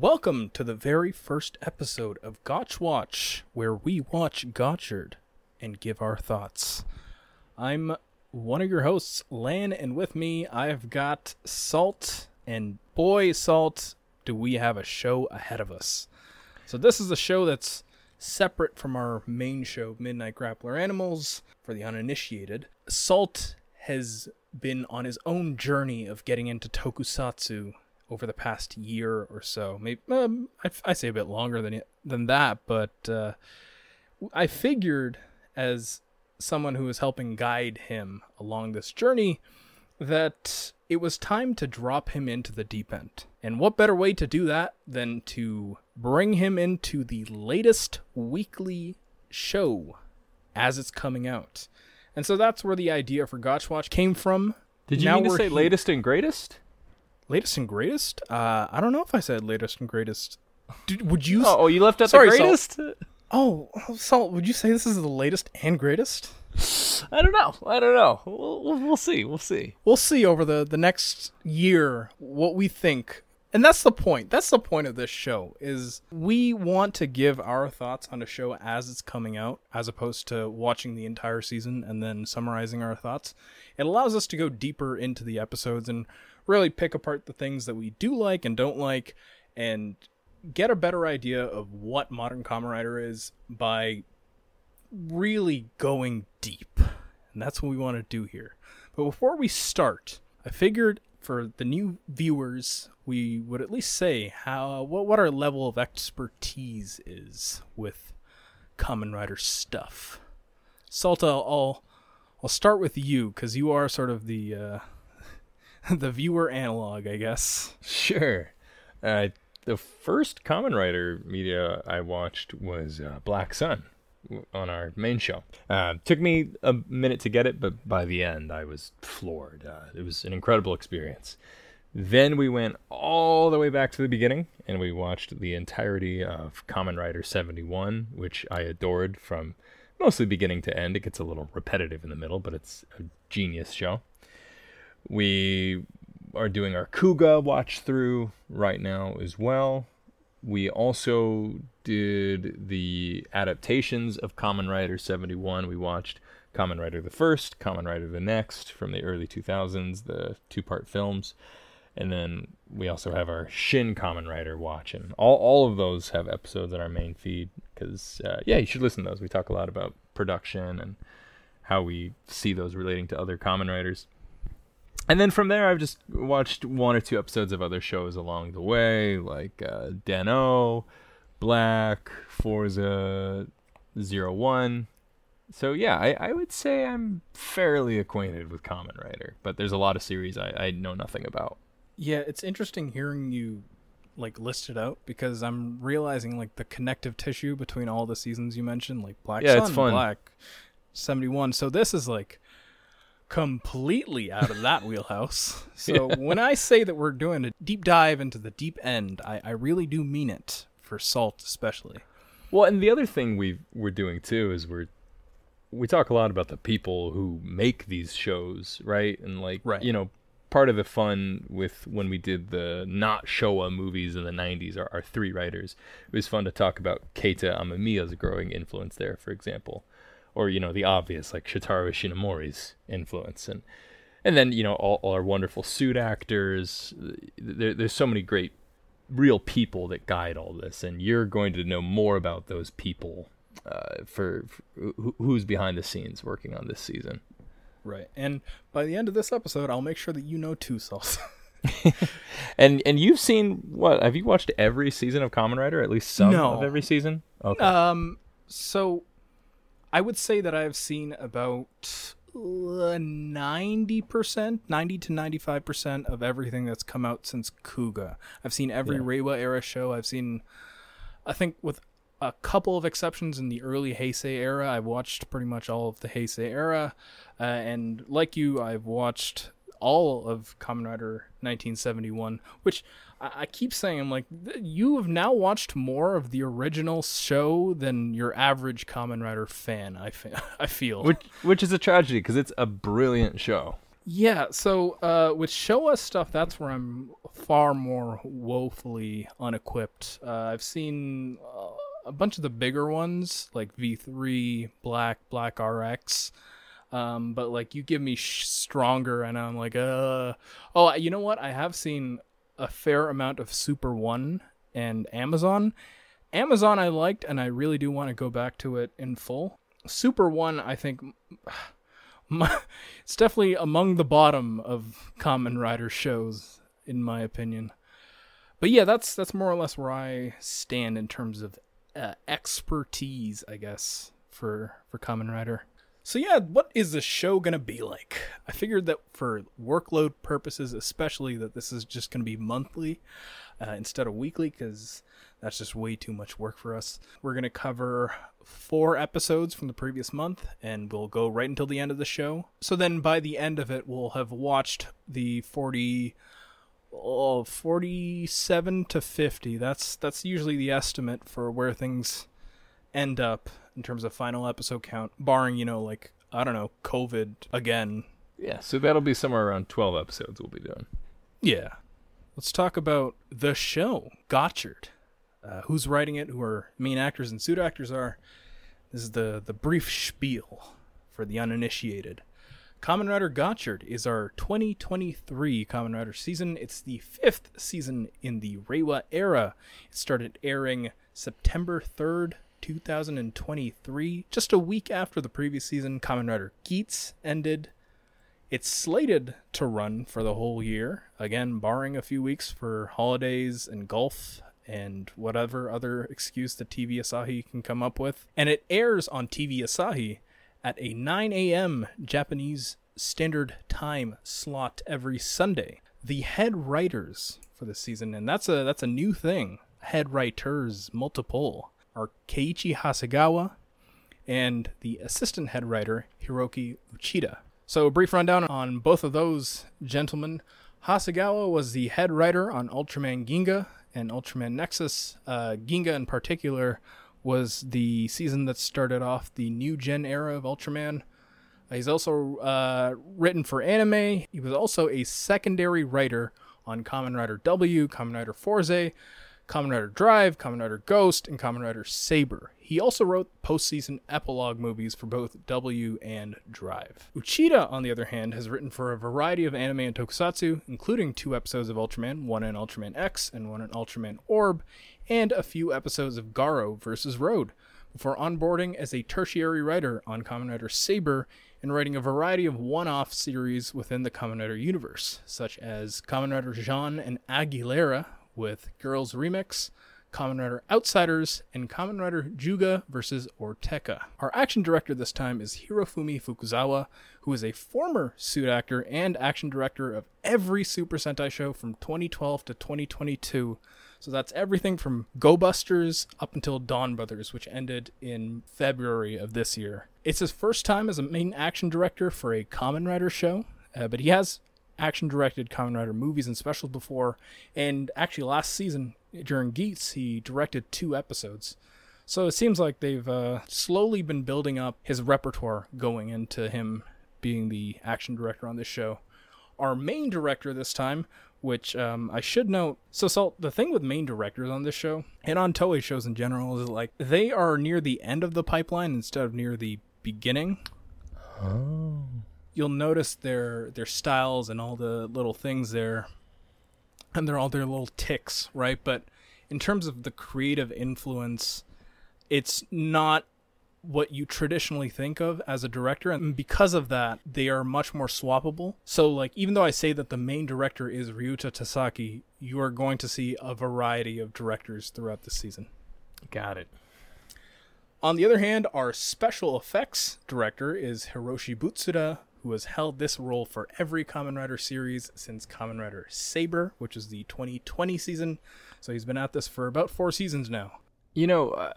Welcome to the very first episode of Gotch Watch, where we watch Gotchard and give our thoughts. I'm one of your hosts, Lan, and with me I've got Salt, and boy, Salt, do we have a show ahead of us. So, this is a show that's separate from our main show, Midnight Grappler Animals, for the uninitiated. Salt has been on his own journey of getting into tokusatsu over the past year or so. Maybe um, I, I, say a bit longer than than that, but uh, I figured as someone who was helping guide him along this journey that it was time to drop him into the deep end. And what better way to do that than to bring him into the latest weekly show as it's coming out. And so that's where the idea for Gotch Watch came from. Did you now mean to say he- latest and greatest? Latest and greatest? Uh, I don't know if I said latest and greatest. Did, would you? Oh, you left out Sorry, the greatest. Salt. Oh, Salt. Would you say this is the latest and greatest? I don't know. I don't know. We'll, we'll, we'll see. We'll see. We'll see over the the next year what we think and that's the point that's the point of this show is we want to give our thoughts on a show as it's coming out as opposed to watching the entire season and then summarizing our thoughts it allows us to go deeper into the episodes and really pick apart the things that we do like and don't like and get a better idea of what modern Kamen Rider is by really going deep and that's what we want to do here but before we start i figured for the new viewers, we would at least say how what what our level of expertise is with Kamen Rider stuff. Salta, I'll I'll start with you because you are sort of the uh, the viewer analog, I guess. Sure. Uh, the first Kamen Rider media I watched was uh, Black Sun on our main show. Uh, took me a minute to get it, but by the end, I was floored. Uh, it was an incredible experience. Then we went all the way back to the beginning and we watched the entirety of Kamen Rider 71, which I adored from mostly beginning to end. It gets a little repetitive in the middle, but it's a genius show. We are doing our Kuuga watch through right now as well. We also did the adaptations of Kamen Rider 71. We watched Kamen Rider the First, Kamen Rider the Next from the early 2000s, the two part films. And then we also have our Shin Kamen Rider watch. And all, all of those have episodes on our main feed because, uh, yeah, you should listen to those. We talk a lot about production and how we see those relating to other Kamen Riders and then from there, I've just watched one or two episodes of other shows along the way, like uh, Den-O, Black, Fourze, Zero One. So yeah, I, I would say I'm fairly acquainted with Kamen Rider, but there's a lot of series I, I know nothing about. Yeah, it's interesting hearing you like list it out because I'm realizing like the connective tissue between all the seasons you mentioned, like Black yeah, Sun. Black, seventy one. So this is like completely out of that wheelhouse. So yeah. when I say that we're doing a deep dive into the deep end, I, I really do mean it for salt especially. Well, and the other thing we we're doing too is we're we talk a lot about the people who make these shows, right? And like right. you know, part of the fun with when we did the not Showa movies in the 90s, our, our three writers, it was fun to talk about Keita Amemiya's growing influence there, for example or you know the obvious like Shotaro Ishinomori's influence. And and then you know all, all our wonderful suit actors there, there's so many great real people that guide all this. And you're going to know more about those people uh, for, for who's behind the scenes working on this season. Right. And by the end of this episode i'll make sure that you know two sauce and and you've seen what have you watched every season of Kamen Rider? At least some no. of every season? Okay. Um so I would say that I've seen about ninety percent, ninety to ninety-five percent of everything that's come out since Kuuga. I've seen every yeah. Reiwa era show. I've seen, I think, with a couple of exceptions in the early Heisei era, I've watched pretty much all of the Heisei era, uh, and like you, I've watched all of Kamen Rider 1971, which I, I keep saying, I'm like, you have now watched more of the original show than your average Kamen Rider fan. I, fa- I feel, which which is a tragedy because it's a brilliant show. Yeah, so uh, with Showa stuff, that's where I'm far more woefully unequipped. Uh, I've seen uh, a bunch of the bigger ones like V3, Black, Black RX. Um, but like you give me sh- stronger, and I'm like, uh, oh, you know what? I have seen a fair amount of Super One and Amazon. Amazon I liked, and I really do want to go back to it in full. Super One, I think, it's definitely among the bottom of Kamen Rider shows, in my opinion. But yeah, that's that's more or less where I stand in terms of uh, expertise, I guess, for for Kamen Rider. So yeah, what is the show gonna be like? I figured that for workload purposes, especially that this is just gonna be monthly uh, instead of weekly, because that's just way too much work for us. We're gonna cover four episodes from the previous month, and we'll go right until the end of the show. So then, by the end of it, we'll have watched the forty. Oh, 47 to 50 that's that's usually the estimate for where things end up in terms of final episode count, barring, you know, like, I don't know, COVID again. Yeah, so that'll be somewhere around 12 episodes we'll be doing. Yeah. Let's talk about the show, Gotchard. Uh, who's writing it, who our main actors and suit actors are. This is the, the brief spiel for the uninitiated. Kamen Rider Gotchard is our 2023 Kamen Rider season. It's the fifth season in the Reiwa era. It started airing September 3rd, 2023, just a week after the previous season, Kamen Rider Geats ended. It's slated to run for the whole year, again, barring a few weeks for holidays and golf and whatever other excuse that TV Asahi can come up with. And it airs on TV Asahi at a 9 a.m. Japanese Standard Time slot every Sunday. The head writers for the season, and that's a that's a new thing. Head writers, multiple are Keiichi Hasegawa and the assistant head writer Hiroki Uchida. So, a brief rundown on both of those gentlemen. Hasegawa was the head writer on Ultraman Ginga and Ultraman Nexus. Uh, Ginga, in particular, was the season that started off the new gen era of Ultraman. Uh, he's also uh, written for anime. He was also a secondary writer on Kamen Rider W, Kamen Rider Fourze, Kamen Rider Drive, Kamen Rider Ghost, and Kamen Rider Saber. He also wrote postseason epilogue movies for both W and Drive. Uchida, on the other hand, has written for a variety of anime and tokusatsu, including two episodes of Ultraman, one in Ultraman X and one in Ultraman Orb, and a few episodes of Garo vs. Road, before onboarding as a tertiary writer on Kamen Rider Saber and writing a variety of one off series within the Kamen Rider universe, such as Kamen Rider Jeanne and Aguilera, with Girls Remix, Kamen Rider Outsiders, and Kamen Rider Juuga vs. Orteca. Our action director this time is Hirofumi Fukuzawa, who is a former suit actor and action director of every Super Sentai show from 2012 to 2022. So that's everything from Go Busters up until Donbrothers, which ended in February of this year. It's his first time as a main action director for a Kamen Rider show, uh, but he has action directed Kamen Rider movies and specials before, and actually last season during Geats he directed two episodes. So it seems like they've uh, slowly been building up his repertoire going into him being the action director on this show. Our main director this time, which um, I should note. So, Salt, the thing with main directors on this show and on Toei shows in general is like they are near the end of the pipeline instead of near the beginning. Oh you'll notice their their styles and all the little things there. And they're all their little ticks right? But in terms of the creative influence it's not what you traditionally think of as a director. And because of that they are much more swappable. So like even though i say that the main director is ryuta tasaki you are going to see a variety of directors throughout the season. Got it. On the other hand our special effects director is hiroshi butsuda who has held this role for every Kamen Rider series since Kamen Rider Saber, which is the 2020 season. So he's been at this for about four seasons now. You know, uh,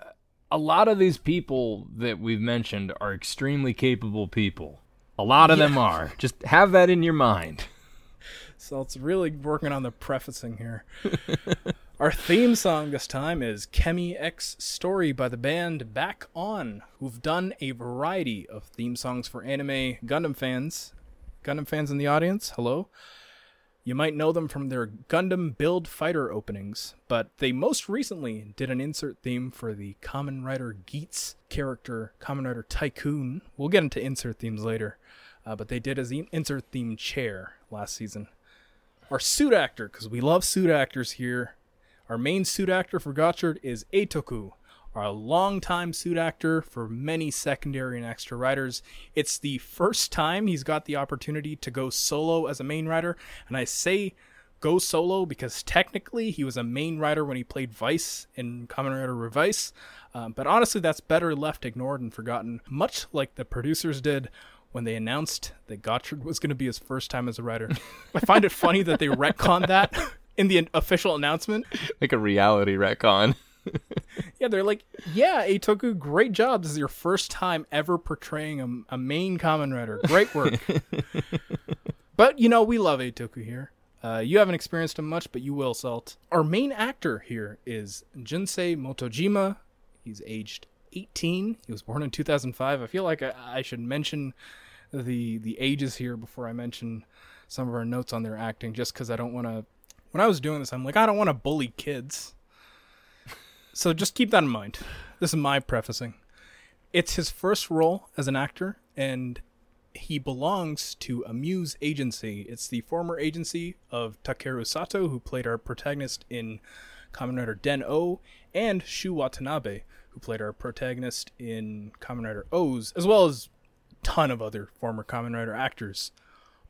a lot of these people that we've mentioned are extremely capable people. A lot of yeah. them are. Just have that in your mind. So it's really working on the prefacing here. Our theme song this time is Kemi X Story by the band Back On, who've done a variety of theme songs for anime Gundam fans. Gundam fans in the audience, hello. You might know them from their Gundam Build Fighter openings, but they most recently did an insert theme for the Kamen Rider Geats character, Kamen Rider Tycoon. We'll get into insert themes later, uh, but they did as the insert theme chair last season. Our suit actor, because we love suit actors here. Our main suit actor for Gotchard is Eitoku, our longtime suit actor for many secondary and extra riders. It's the first time he's got the opportunity to go solo as a main rider, and I say go solo because technically he was a main rider when he played Vice in Kamen Rider Revice, um, but honestly that's better left ignored and forgotten, much like the producers did when they announced that Gotchard was going to be his first time as a writer. I find it funny that they retconned that in the official announcement. Like a reality retcon. yeah, they're like, yeah, Eitoku, great job. This is your first time ever portraying a, a main Kamen Rider. Great work. but, you know, we love Eitoku here. Uh, you haven't experienced him much, but you will, Salt. Our main actor here is Junsei Motojima. He's aged 18. He was born in 2005. I feel like I, I should mention the the ages here before I mention some of our notes on their acting, just because I don't want to. When I was doing this, I'm like, I don't want to bully kids. So just keep that in mind. This is my prefacing. It's his first role as an actor, and he belongs to Amuse Agency. It's the former agency of Takeru Sato, who played our protagonist in Kamen Rider Den O, and Shu Watanabe, who played our protagonist in Kamen Rider OOO, as well as a ton of other former Kamen Rider actors.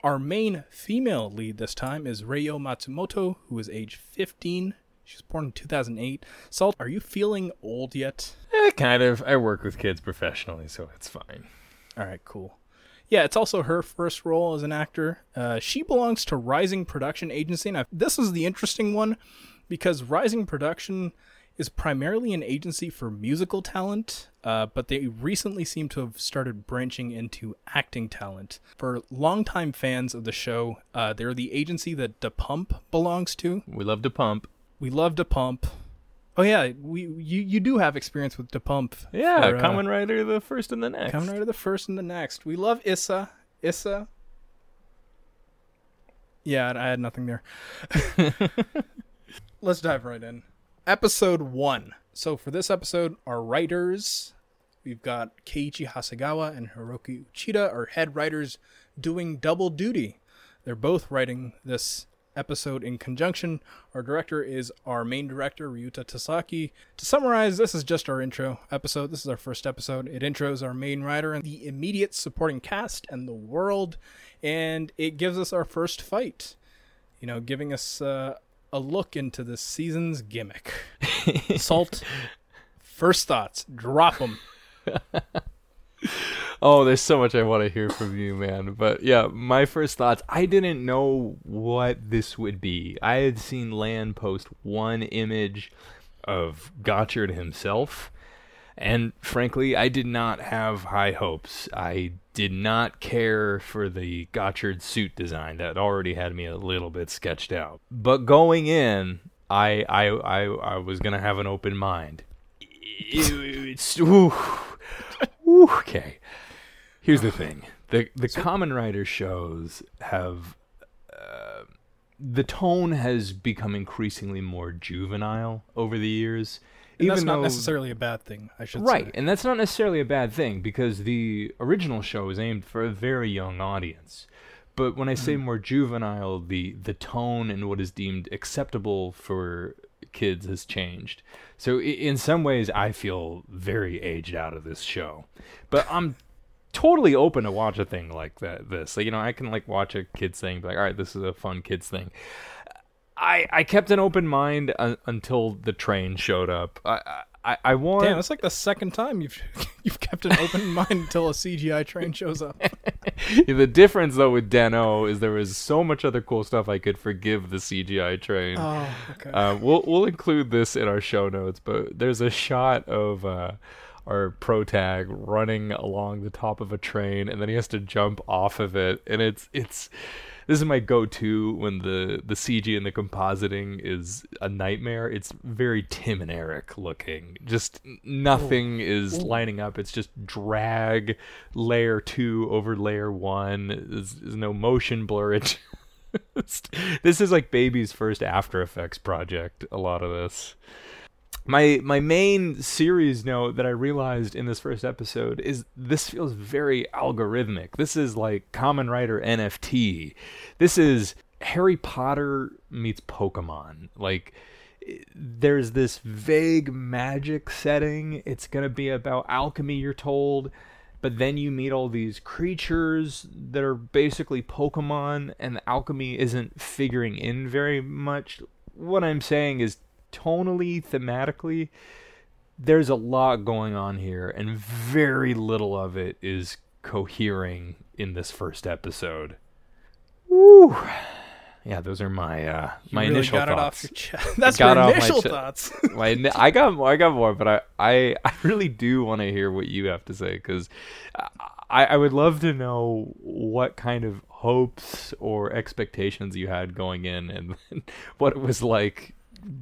Our main female lead this time is Reio Matsumoto, who is age 15. She was born in 2008. Salt, are you feeling old yet? Eh, kind of. I work with kids professionally, so it's fine. All right, cool. Yeah, it's also her first role as an actor. Uh, she belongs to Rising Production Agency. Now, this is the interesting one because Rising Production is primarily an agency for musical talent, uh, but they recently seem to have started branching into acting talent. For longtime fans of the show, uh, they're the agency that Da Pump belongs to. We love to pump. We love Da Pump. Oh yeah, we you you do have experience with Da Pump. Yeah, for, uh, Kamen Rider the first and the next. Kamen Rider the first and the next. We love Issa. Issa. Yeah, I had nothing there. Let's dive right in. Episode one. So for this episode, our writers, we've got Keiichi Hasegawa and Hiroki Uchida, our head writers, doing double duty. They're both writing this episode in conjunction. Our director is our main director, Ryuta Tasaki. To summarize, this is just our intro episode. This is our first episode. It intros our main writer and the immediate supporting cast and the world, and it gives us our first fight. You know, giving us uh, a look into this season's gimmick. Salt. First thoughts. Drop them. Oh, there's so much I want to hear from you, man. But yeah, my first thoughts I didn't know what this would be. I had seen Lan post one image of Gotchard himself, and frankly, I did not have high hopes. I did not care for the Gotchard suit design that already had me a little bit sketched out. But going in, I I I, I was gonna have an open mind. It's ooh, ooh, okay. Here's the thing: the the Kamen Rider shows have uh, the tone has become increasingly more juvenile over the years. And that's not though- necessarily a bad thing, I should right, say. Right, and that's not necessarily a bad thing because the original show is aimed for a very young audience. But when I say mm-hmm. more juvenile, the the tone and what is deemed acceptable for kids has changed. So in some ways, I feel very aged out of this show. But I'm totally open to watch a thing like that. This, like, you know, I can like watch a kids thing, be like, all right, this is a fun kids thing. I I kept an open mind un- until the train showed up. I I, I want. Damn, that's like the second time you've you've kept an open mind until a CGI train shows up. the difference though with Den-O is there was so much other cool stuff I could forgive the CGI train. Oh, okay. Uh, we'll we'll include this in our show notes, but there's a shot of uh, our pro tag running along the top of a train, and then he has to jump off of it, and it's it's this is my go-to when the the CG and the compositing is a nightmare. It's very Tim and Eric looking. Just nothing is lining up. It's just drag layer two over layer one. There's, there's no motion blurage. this is like baby's first After Effects project. A lot of this. My my main series note that I realized in this first episode is this feels very algorithmic. This is like Kamen Rider NFT. This is Harry Potter meets Pokemon. Like there's this vague magic setting. It's going to be about alchemy, you're told. But then you meet all these creatures that are basically Pokemon, and the alchemy isn't figuring in very much. What I'm saying is, tonally, thematically, there's a lot going on here, and very little of it is cohering in this first episode. Woo! yeah, those are my uh, my really initial got thoughts. It off your chest. That's got your off my initial thoughts. my, I got more, I got more, but I I, I really do want to hear what you have to say because I I would love to know what kind of hopes or expectations you had going in and what it was like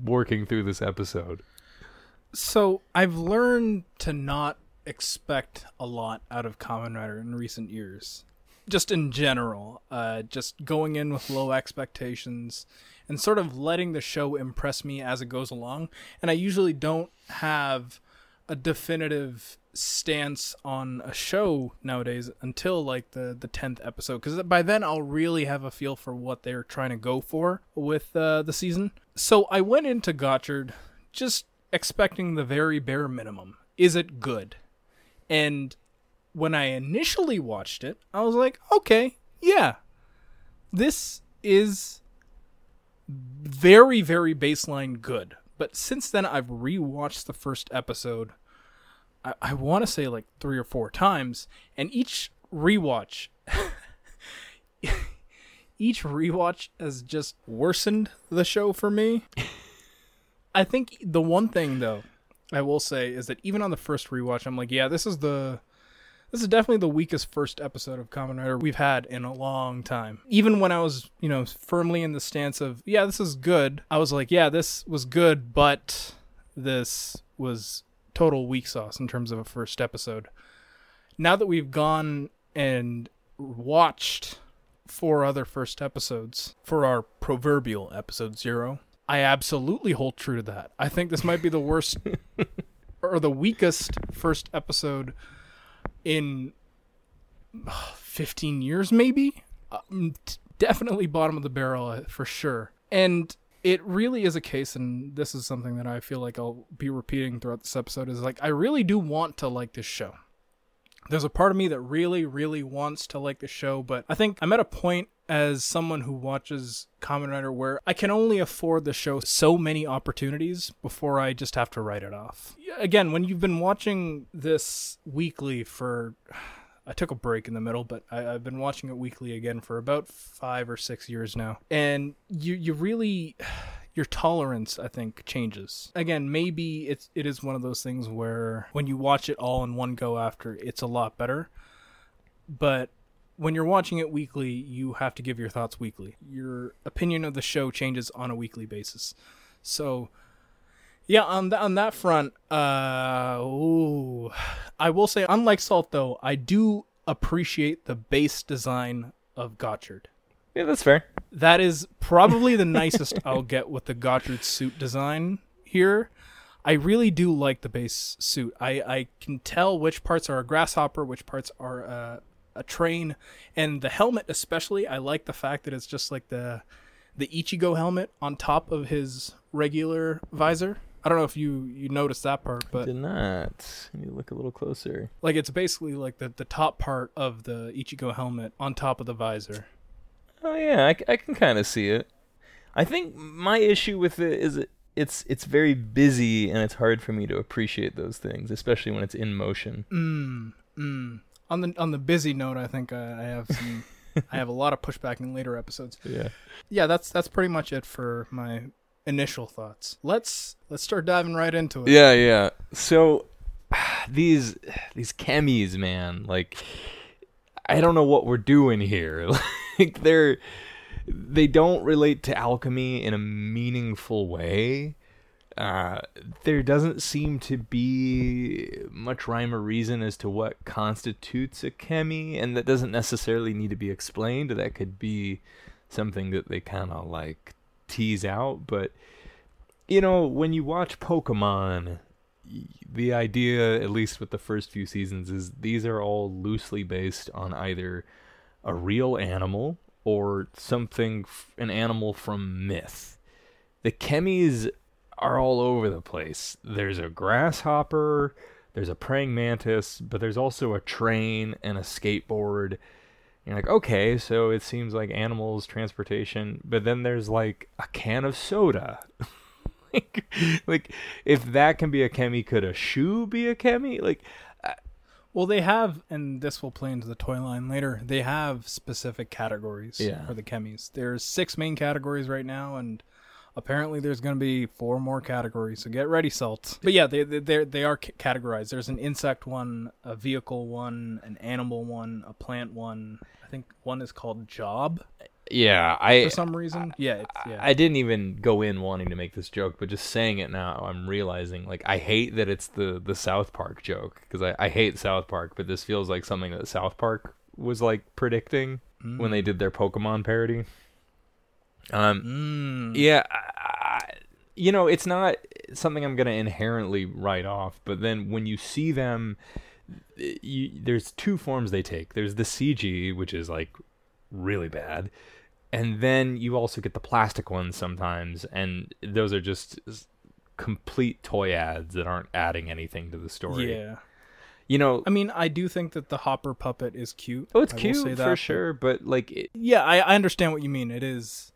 working through this episode. So I've learned to not expect a lot out of Kamen Rider in recent years. Just in general, uh, just going in with low expectations and sort of letting the show impress me as it goes along. And I usually don't have a definitive stance on a show nowadays until like the the 10th episode because by then I'll really have a feel for what they're trying to go for with uh, the season. So I went into Gotchard just expecting the very bare minimum. Is it good? And when I initially watched it, I was like, okay, yeah, this is very, very baseline good. But since then, I've rewatched the first episode, I, I want to say like three or four times, and each rewatch. each rewatch has just worsened the show for me. I think the one thing though I will say is that even on the first rewatch, I'm like, yeah, this is the this is definitely the weakest first episode of Kamen Rider we've had in a long time. Even when I was, you know, firmly in the stance of, yeah, this is good, I was like, yeah, this was good, but this was total weak sauce in terms of a first episode. Now that we've gone and watched four other first episodes for our proverbial episode zero, I absolutely hold true to that. I think this might be the worst or the weakest first episode in uh, 15 years, maybe. Um, definitely bottom of the barrel uh, for sure. And it really is a case, and this is something that I feel like I'll be repeating throughout this episode is like, I really do want to like this show. There's a part of me that really, really wants to like the show, but I think I'm at a point as someone who watches Kamen Rider where I can only afford the show so many opportunities before I just have to write it off. Again, when you've been watching this weekly for. I took a break in the middle, but I, I've been watching it weekly again for about five or six years now. And you, you really. Your tolerance, I think, changes. Again, maybe it's it is one of those things where when you watch it all in one go after, it's a lot better. But when you're watching it weekly, you have to give your thoughts weekly. Your opinion of the show changes on a weekly basis. So, yeah, on th- on that front, uh, ooh, I will say, unlike Salt though, I do appreciate the base design of Gotchard. Yeah, that's fair. That is probably the nicest I'll get with the Gotchard suit design here. I really do like the base suit. I, I can tell which parts are a grasshopper, which parts are uh, a train, and the helmet especially. I like the fact that it's just like the the Ichigo helmet on top of his regular visor. I don't know if you you noticed that part, but Did not. You look a little closer. like it's basically like the the top part of the Ichigo helmet on top of the visor. Oh yeah, I can kind of see it. I think my issue with it is it, it's it's very busy and it's hard for me to appreciate those things, especially when it's in motion. Mm, mm. On the on the busy note, I think I, I have some. I have a lot of pushback in later episodes. Yeah. Yeah, that's that's pretty much it for my initial thoughts. Let's let's start diving right into it. Yeah, yeah. So these these chemis, man, like I don't know what we're doing here. like they're they don't relate to alchemy in a meaningful way. Uh, there doesn't seem to be much rhyme or reason as to what constitutes a chemi, and that doesn't necessarily need to be explained. That could be something that they kind of like tease out. But you know, when you watch Pokemon, the idea, at least with the first few seasons, is these are all loosely based on either a real animal or something, an animal from myth. The chemis are all over the place. There's a grasshopper, there's a praying mantis, but there's also a train and a skateboard. You're like, okay, so it seems like animals, transportation, but then there's like a can of soda. like, like, if that can be a chemi, could a shoe be a chemi? Like, uh, Well, they have, and this will play into the toy line later. They have specific categories Yeah. for the chemis. There's six main categories right now, and apparently there's going to be four more categories. So get ready, salt. But yeah, they they they are categorized. There's an insect one, a vehicle one, an animal one, a plant one. I think one is called job yeah, I for some reason. yeah, it's, yeah. I didn't even go in wanting to make this joke, but just saying it now, I'm realizing like I hate that it's the the South Park joke because I, I hate South Park, but this feels like something that South Park was like predicting when they mm. did their Pokemon parody. Um, Mm. yeah, I, you know, it's not something I'm gonna inherently write off, but then when you see them, you, there's two forms they take. There's the CG, which is like really bad, and then you also get the plastic ones sometimes, and those are just complete toy ads that aren't adding anything to the story. Yeah. You know, I mean, I do think that the Hopper puppet is cute. oh, it's I cute for sure, but like it, Yeah, I, I understand what you mean. It is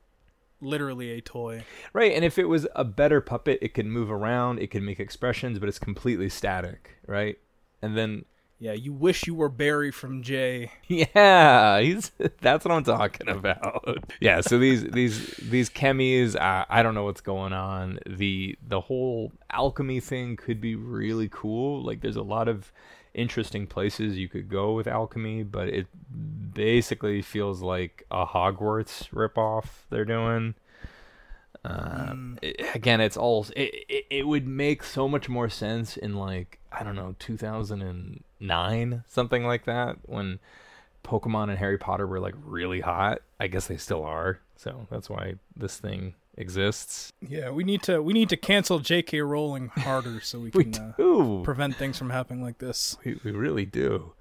literally a toy. Right, and if it was a better puppet, it could move around, it could make expressions, but it's completely static, right? And then Yeah, you wish you were Barry from Jay. yeah, he's that's what I'm talking about. Yeah, so these these these chemis, I, I don't know what's going on. The the whole alchemy thing could be really cool. Like there's a lot of interesting places you could go with alchemy, but it basically feels like a Hogwarts ripoff they're doing. Um, it- again, it's all it, it. It would make so much more sense in like I don't know, 2009, something like that, when Pokemon and Harry Potter were like really hot. I guess they still are, so that's why this thing exists. Yeah, we need to we need to cancel J.K. Rowling harder so we We can uh, prevent things from happening like this. We, we really do.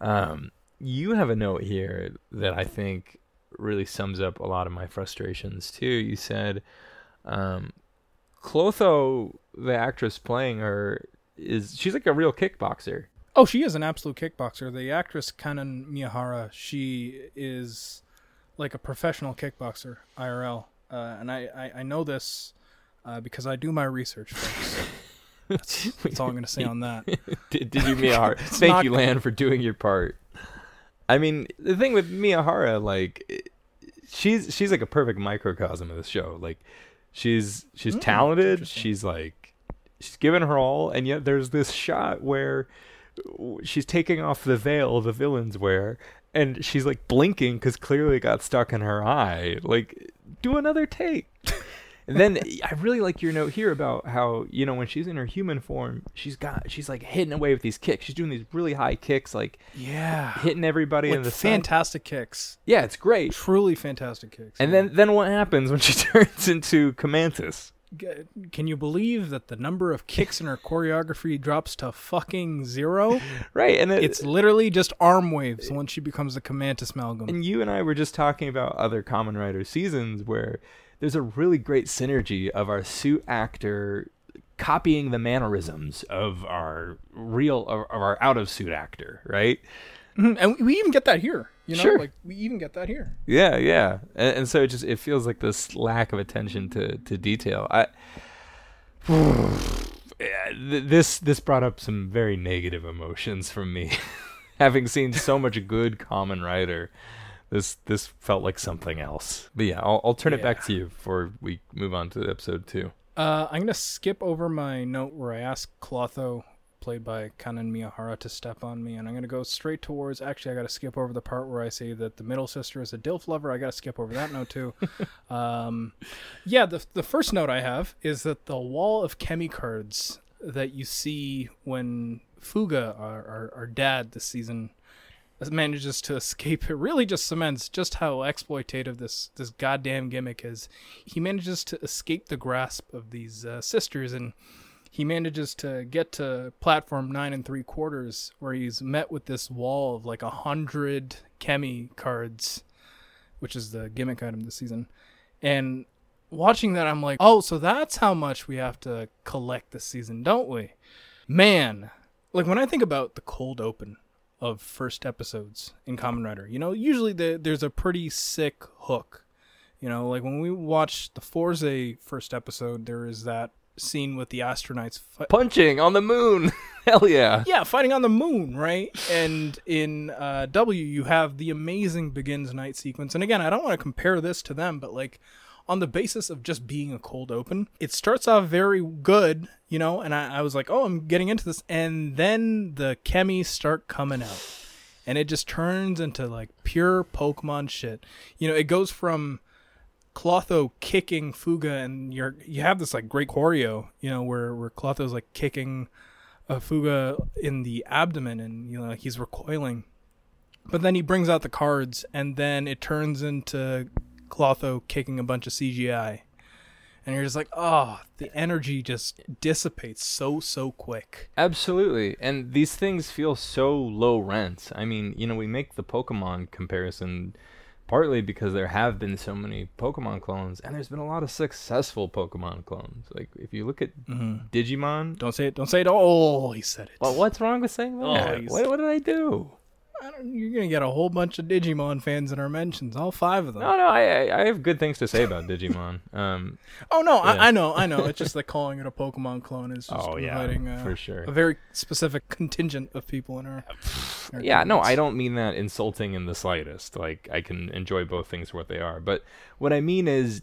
Um, you have a note here that I think really sums up a lot of my frustrations too. You said, um, Clotho, the actress playing her, is she's like a real kickboxer. Oh, she is an absolute kickboxer. The actress Kanon Miyahara, she is like a professional kickboxer, IRL. Uh, and I, I, I know this uh, because I do my research, folks. That's, that's all I'm going to say on that. did, did you Miyahara? Thank not- you, Lan, for doing your part. I mean, the thing with Miyahara, like, she's she's like a perfect microcosm of the show. Like, she's she's Mm, talented. She's like, she's given her all, and yet there's this shot where she's taking off the veil the villains wear, and she's like blinking because clearly it got stuck in her eye. Like, do another take. And then I really like your note here about how you know when she's in her human form, she's got she's like hitting away with these kicks. She's doing these really high kicks, like Yeah. hitting everybody in the fantastic kicks. Yeah, it's great. Truly fantastic kicks. And yeah. then then what happens when she turns into Comantus? Can you believe that the number of kicks in her choreography drops to fucking zero? Right, and it, It's literally just arm waves once she becomes a Kamantis Malgum. and you and I were just talking about other Kamen Rider seasons where there's a really great synergy of our suit actor copying the mannerisms of our real of, of our out of suit actor, right? Mhm, and we even get that here. You know, Sure. like we even get that here. Yeah, yeah, and, and so it just it feels like this lack of attention to to detail. I this this brought up some very negative emotions from me, having seen so much good Kamen Rider. This this felt like something else. But yeah, I'll I'll turn it back to you before we move on to episode two. Uh, I'm gonna skip over my note where I asked Clotho, played by Kanon Miyahara, to step on me, and I'm gonna go straight towards. Actually, I gotta skip over the part where I say that the middle sister is a dilf lover. I gotta skip over that note too. um, yeah, the the first note I have is that the wall of chemi cards that you see when Fuga, our, our, our dad this season, manages to escape. It really just cements just how exploitative this this goddamn gimmick is. He manages to escape the grasp of these uh, sisters and he manages to get to platform nine and three quarters where he's met with this wall of like a hundred Kemi cards, which is the gimmick item this season. And watching that, I'm like, oh, so that's how much we have to collect this season, don't we? Man, like when I think about the cold open of first episodes in Kamen Rider, you know, usually the, there's a pretty sick hook. You know, like when we watch the Fourze first episode, there is that scene with the astronauts fi- Punching on the moon. Hell yeah. yeah fighting on the moon right? And in uh, w you have the amazing begins night sequence. And again i don't want to compare this to them but like on the basis of just being a cold open it starts off very good you know? And i, I was like oh i'm getting into this. And then the chemis start coming out. And it just turns into like pure pokemon shit. You know it goes from Clotho kicking Fuga and you're you have this like great choreo, you know, where where Clotho's like kicking a Fuga in the abdomen and you know he's recoiling. But then he brings out the cards and then it turns into Clotho kicking a bunch of CGI. And you're just like, oh, the energy just dissipates so so quick. Absolutely. And these things feel so low rent. I mean, you know, we make the Pokemon comparison partly because there have been so many Pokemon clones, and there's been a lot of successful Pokemon clones. Like if you look at mm-hmm. Digimon, Don't say it. Don't say it. Oh, he said it. well, what's wrong with saying Oh, that? he's- what, what did I do? I don't, you're gonna get a whole bunch of Digimon fans in our mentions, all five of them. No, no, I I have good things to say about Digimon. Um, Oh no, Yeah. I, I know, I know. It's just that calling it a Pokemon clone is just oh yeah, inviting uh, for sure. a very specific contingent of people in our. in our Yeah, no. I don't mean that insulting in the slightest. Like, I can enjoy both things for what they are. But what I mean is,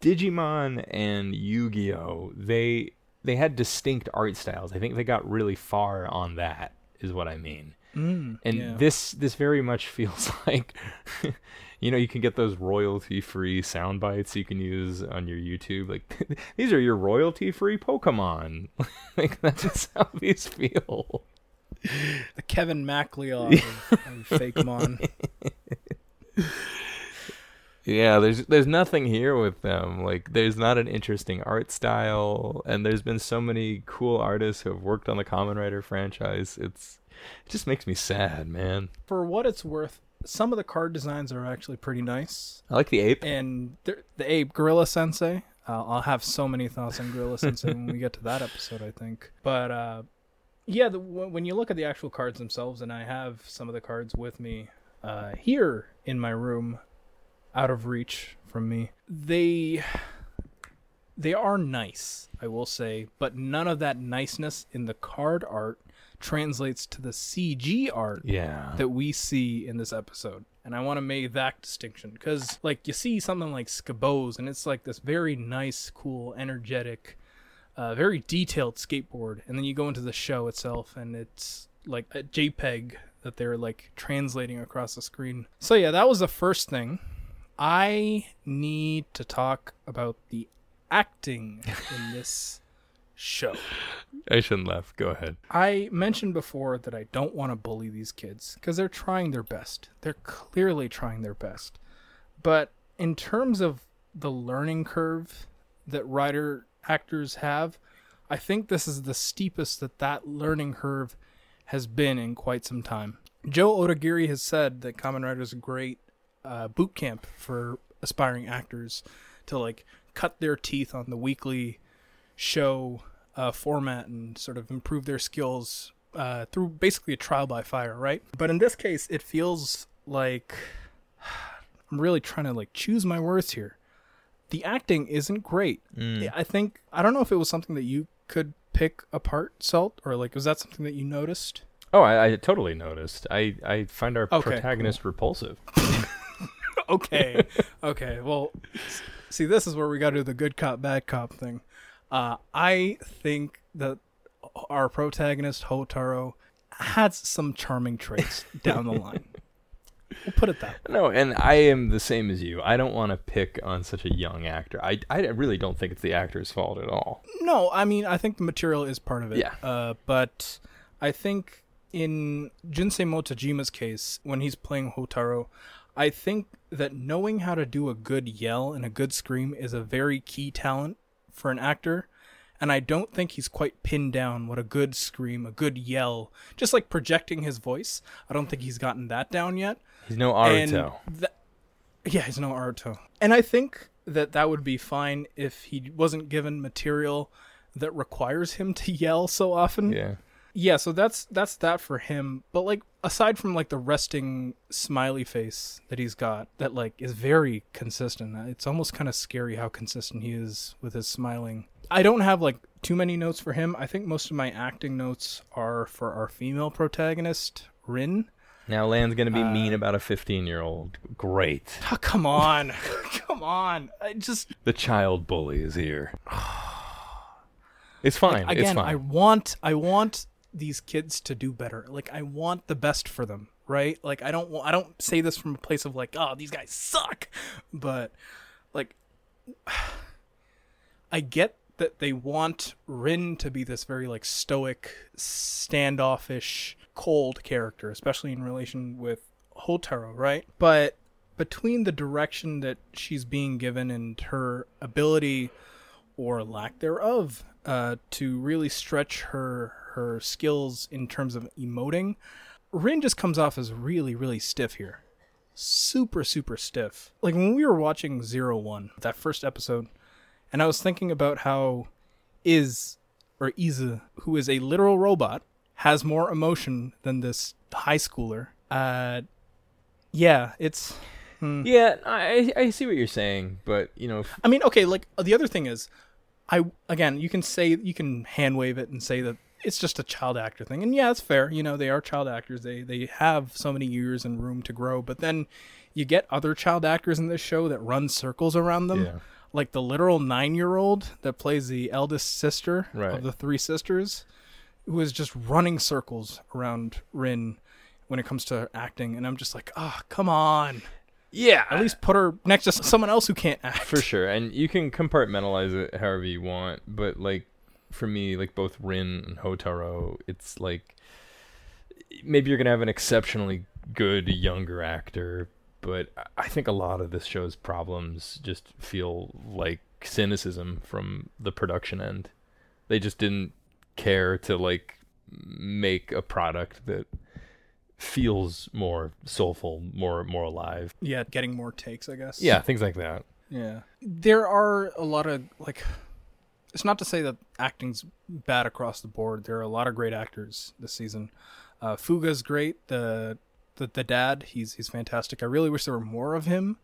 Digimon and Yu-Gi-Oh, they they had distinct art styles. I think they got really far on that. Is what I mean. Mm, And yeah. this this very much feels like, you know, you can get those royalty-free sound bites you can use on your YouTube. Like, these are your royalty-free Pokemon. like that's just how these feel. the Kevin MacLeod of, of Fakemon. Yeah, there's there's nothing here with them. Like there's not an interesting art style and there's been so many cool artists who have worked on the Kamen Rider franchise. It's it just makes me sad, man. For what it's worth, some of the card designs are actually pretty nice, I like the ape. and the ape Gorilla Sensei. Uh, I'll have so many thoughts on Gorilla Sensei when we get to that episode, I think. But uh, yeah, the, when when you look at the actual cards themselves, and I have some of the cards with me uh, here in my room, out of reach from me. They they are nice, I will say, but none of that niceness in the card art translates to the CG art Yeah. that we see in this episode. And I want to make that distinction because, like, you see something like Skabos, and it's like this very nice, cool, energetic, uh, very detailed skateboard. And then you go into the show itself, and it's like a JPEG that they're like translating across the screen. So, yeah, that was the first thing. I need to talk about the acting in this show. I shouldn't laugh. Go ahead. I mentioned before that I don't want to bully these kids because they're trying their best. They're clearly trying their best. But in terms of the learning curve that writer actors have, I think this is the steepest that that learning curve has been in quite some time. Joe Odagiri has said that Kamen Rider is a great uh, boot camp for aspiring actors to like cut their teeth on the weekly show uh, format and sort of improve their skills uh, through basically a trial by fire, right? But in this case, it feels like I'm really trying to like choose my words here. The acting isn't great. Mm. I think I don't know if it was something that you could pick apart, Salt, or like was that something that you noticed? Oh, I, I totally noticed. I, I find our Okay, protagonist repulsive. okay, okay. Well, see, this is where we got to do the good cop, bad cop thing. Uh, I think that our protagonist Hotaro has some charming traits down the line. We'll put it that. way. No, and I am the same as you. I don't want to pick on such a young actor. I, I really don't think it's the actor's fault at all. No, I mean I think the material is part of it. Yeah. Uh, but I think in Junsei Motojima's case, when he's playing Hotaro, I think that knowing how to do a good yell and a good scream is a very key talent for an actor. And I don't think he's quite pinned down what a good scream, a good yell, just like projecting his voice. I don't think he's gotten that down yet. He's no Aruto. tha- yeah, he's no Aruto. And I think that that would be fine if he wasn't given material that requires him to yell so often. Yeah. Yeah, so that's that's that for him. But like aside from like the resting smiley face that he's got that like is very consistent. It's almost kind of scary how consistent he is with his smiling. I don't have like too many notes for him. I think most of my acting notes are for our female protagonist, Rin. Now Lan's gonna be Uh, mean about a 15 year old. Great. Oh, come on. come on. I just The child bully is here. It's fine. again, it's fine. I want I want these kids to do better. Like I want the best for them, right? Like I don't I don't say this from a place of like, oh, these guys suck, but like I get that they want Rin to be this very like stoic, standoffish, cold character, especially in relation with Hotaro, right? But between the direction that she's being given and her ability or lack thereof uh, to really stretch her her skills in terms of emoting, Rin just comes off as really really stiff here, super super stiff. Like when we were watching Zero One, that first episode, and I was thinking about how Iz or Iza, who is a literal robot, has more emotion than this high schooler. Uh, yeah, it's. hmm. yeah, I I see what you're saying, but you know, I mean, okay, like the other thing is, I again, you can say you can hand wave it and say that it's just a child actor thing, and yeah, it's fair. You know, they are child actors; they they have so many years and room to grow. But then you get other child actors in this show that run circles around them, Yeah. like the literal nine-year-old that plays the eldest sister Right. of the three sisters, who is just running circles around Rin when it comes to acting, and I'm just like, ah, come on. yeah, At least put her next to someone else who can't act. for sure. And you can compartmentalize it however you want, but like for me, like both Rin and Hotaro, it's like maybe you're gonna have an exceptionally good younger actor, but I- I think a lot of this show's problems just feel like cynicism from the production end. They just didn't care to like make a product that feels more soulful, more more alive. Yeah, getting more takes, I guess. Yeah, things like that. Yeah. There are a lot of like it's not to say that acting's bad across the board. There are a lot of great actors this season. Uh Fuga's great. The the the dad, he's he's fantastic. I really wish there were more of him.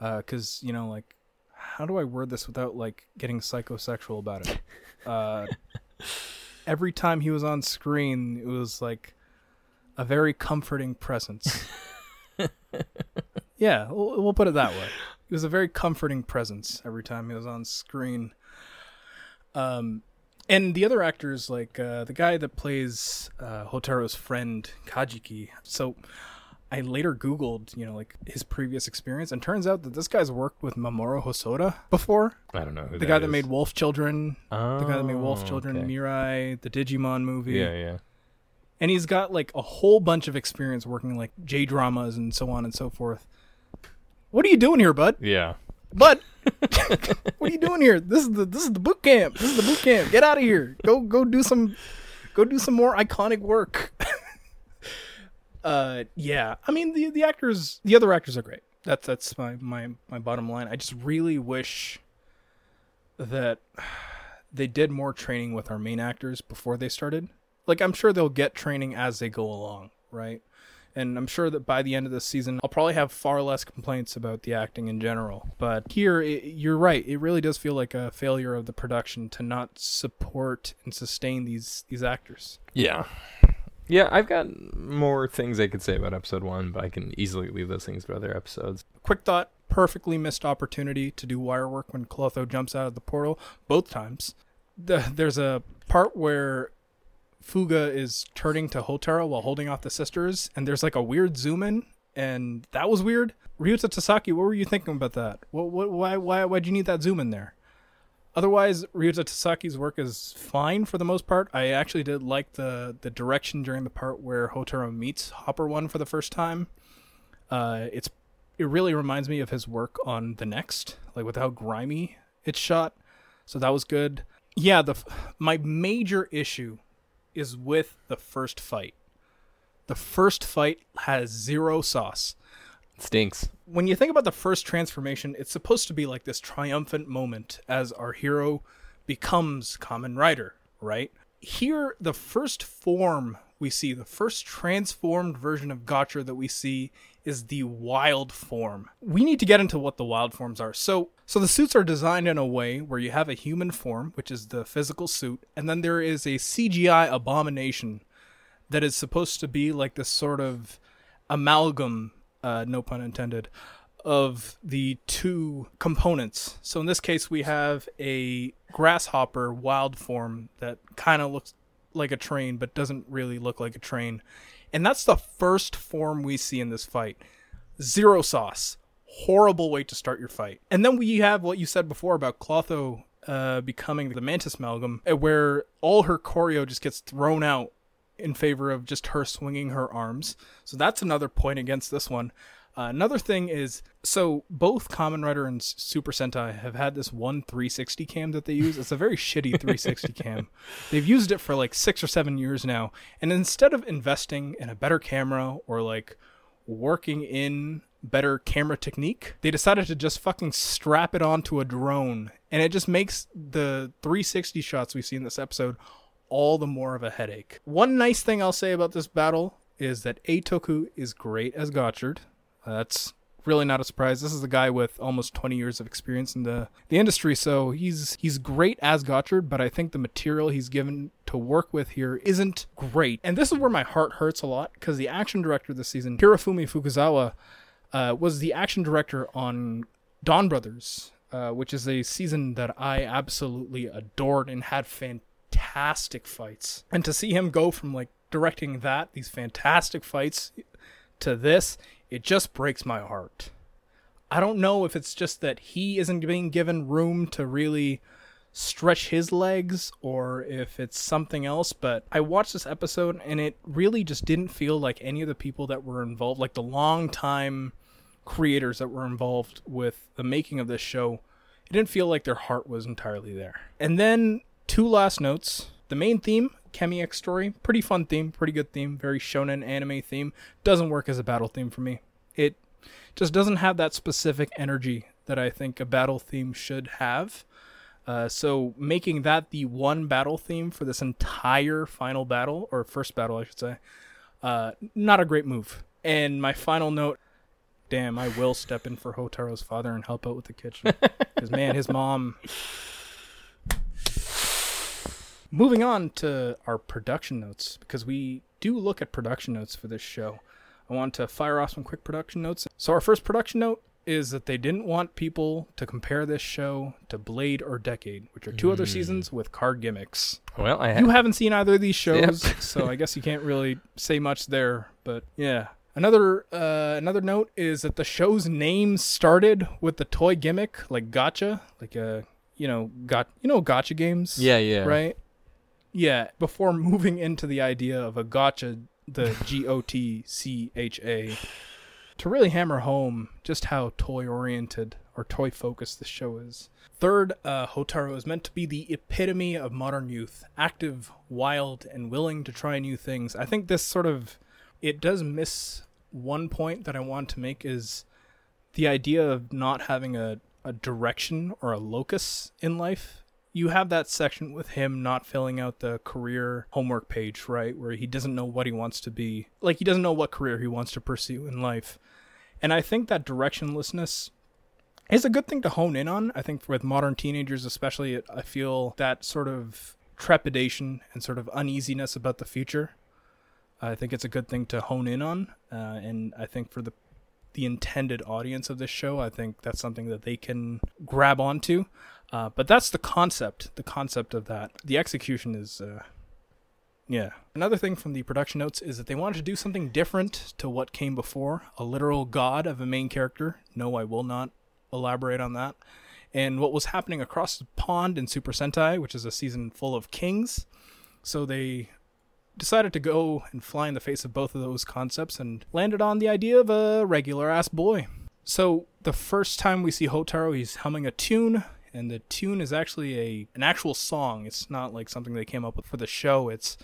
Uh cuz you know like how do I word this without like getting psychosexual about it? Uh every time he was on screen, it was like a very comforting presence. yeah, we'll, we'll put it that way. It was a very comforting presence every time he was on screen. Um, and the other actors, like uh, the guy that plays uh, Hotaro's friend Kajiki. So I later Googled, you know, like his previous experience, and turns out that this guy's worked with Mamoru Hosoda before. I don't know who The guy that made Wolf Children, Oh, the guy that made Wolf Children, okay. Mirai, the Digimon movie. Yeah, yeah. and he's got like a whole bunch of experience working like J dramas and so on and so forth. What are you doing here, bud? Yeah. Bud, what are you doing here? This is the this is the boot camp. This is the boot camp. Get out of here. Go go do some go do some more iconic work. uh yeah. I mean the the actors the other actors are great. That's that's my my my bottom line. I just really wish that they did more training with our main actors before they started. Like I'm sure they'll get training as they go along, right? And I'm sure that by the end of this season, I'll probably have far less complaints about the acting in general. But here, it, you're right. It really does feel like a failure of the production to not support and sustain these these actors. Yeah. Yeah, I've got more things I could say about episode one, but I can easily leave those things for other episodes. Quick thought: perfectly missed opportunity to do wire work when Clotho jumps out of the portal both times. The, there's a part where Fuga is turning to Hotaro while holding off the sisters, and there's like a weird zoom in, and that was weird. Ryuta Tasaki, what were you thinking about that? What, what, why, why, why'd you need that zoom in there? Otherwise, Ryuta Tasaki's work is fine for the most part. I actually did like the the direction during the part where Hotaro meets Hopper One for the first time. Uh, it's it really reminds me of his work on the next, like with how grimy it's shot. So that was good. Yeah, the my major issue is with the first fight. The first fight has zero sauce. Stinks. When you think about the first transformation, it's supposed to be like this triumphant moment as our hero becomes Kamen Rider, right? Here, the first form we see, the first transformed version of Gotchard that we see is the wild form. We need to get into what the wild forms are. So, so the suits are designed in a way where you have a human form, which is the physical suit, and then there is a CGI abomination that is supposed to be like this sort of amalgam, uh, no pun intended, of the two components. So in this case, we have a grasshopper wild form that kind of looks like a train, but doesn't really look like a train. And that's the first form we see in this fight. Zero sauce. Horrible way to start your fight. And then we have what you said before about Clotho uh, becoming the Mantis Amalgam, uh, where all her choreo just gets thrown out in favor of just her swinging her arms. So that's another point against this one. Uh, another thing is so both Kamen Rider and Super Sentai have had this one 360 cam that they use. It's a very shitty 360 cam. They've used it for like six or seven years now, and instead of investing in a better camera or like working in better camera technique, they decided to just fucking strap it onto a drone, and it just makes the 360 shots we see in this episode all the more of a headache. One nice thing I'll say about this battle is that Eitoku is great as Gotchard. Uh, that's really not a surprise. This is a guy with almost 20 years of experience in the, the industry, so he's he's great as Gotchard, but I think the material he's given to work with here isn't great. And this is where my heart hurts a lot because the action director this season, Hirofumi Fukuzawa, uh, was the action director on Donbrothers, uh, which is a season that I absolutely adored and had fantastic fights. And to see him go from like directing that, these fantastic fights, to this, it just breaks my heart. I don't know if it's just that he isn't being given room to really stretch his legs or if it's something else, but I watched this episode and it really just didn't feel like any of the people that were involved, like the long time creators that were involved with the making of this show, it didn't feel like their heart was entirely there. And then two last notes. The main theme X story. Pretty fun theme, pretty good theme, very shonen anime theme. Doesn't work as a battle theme for me. It just doesn't have that specific energy that I think a battle theme should have. Uh, so making that the one battle theme for this entire final battle, or first battle, I should say, uh, not a great move. And my final note damn, I will step in for Hotaro's father and help out with the kitchen. Because, man, his mom Moving on to our production notes, because we do look at production notes for this show. I want to fire off some quick production notes. So, our first production note is that they didn't want people to compare this show to Blade or Decade, which are two mm. other seasons with card gimmicks. Well, I ha- you haven't seen either of these shows, yep. so I guess you can't really say much there. But yeah, Another uh, another note is that the show's name started with the toy gimmick, like gotcha, like a uh, you know got you know gotcha games. Yeah, yeah. Right. Yeah, before moving into the idea of a gotcha, the G O T C H A, to really hammer home just how toy oriented or toy focused the show is. Third, uh, Hotaro is meant to be the epitome of modern youth, active, wild, and willing to try new things. I think this sort of it does miss one point that I want to make is the idea of not having a, a direction or a locus in life you have that section with him not filling out the career homework page, right? Where he doesn't know what he wants to be. Like, he doesn't know what career he wants to pursue in life. And I think that directionlessness is a good thing to hone in on. I think with modern teenagers, especially, I feel that sort of trepidation and sort of uneasiness about the future. I think it's a good thing to hone in on. Uh, and I think for the the intended audience of this show, I think that's something that they can grab onto. Uh, but that's the concept, the concept of that. The execution is, uh, yeah. Another thing from the production notes is that they wanted to do something different to what came before a literal god of a main character. No, I will not elaborate on that. and what was happening across the pond in Super Sentai, which is a season full of kings. So they decided to go and fly in the face of both of those concepts and landed on the idea of a regular ass boy. So the first time we see Hotaro, he's humming a tune, and the tune is actually a an actual song. It's not like something they came up with for the show. It's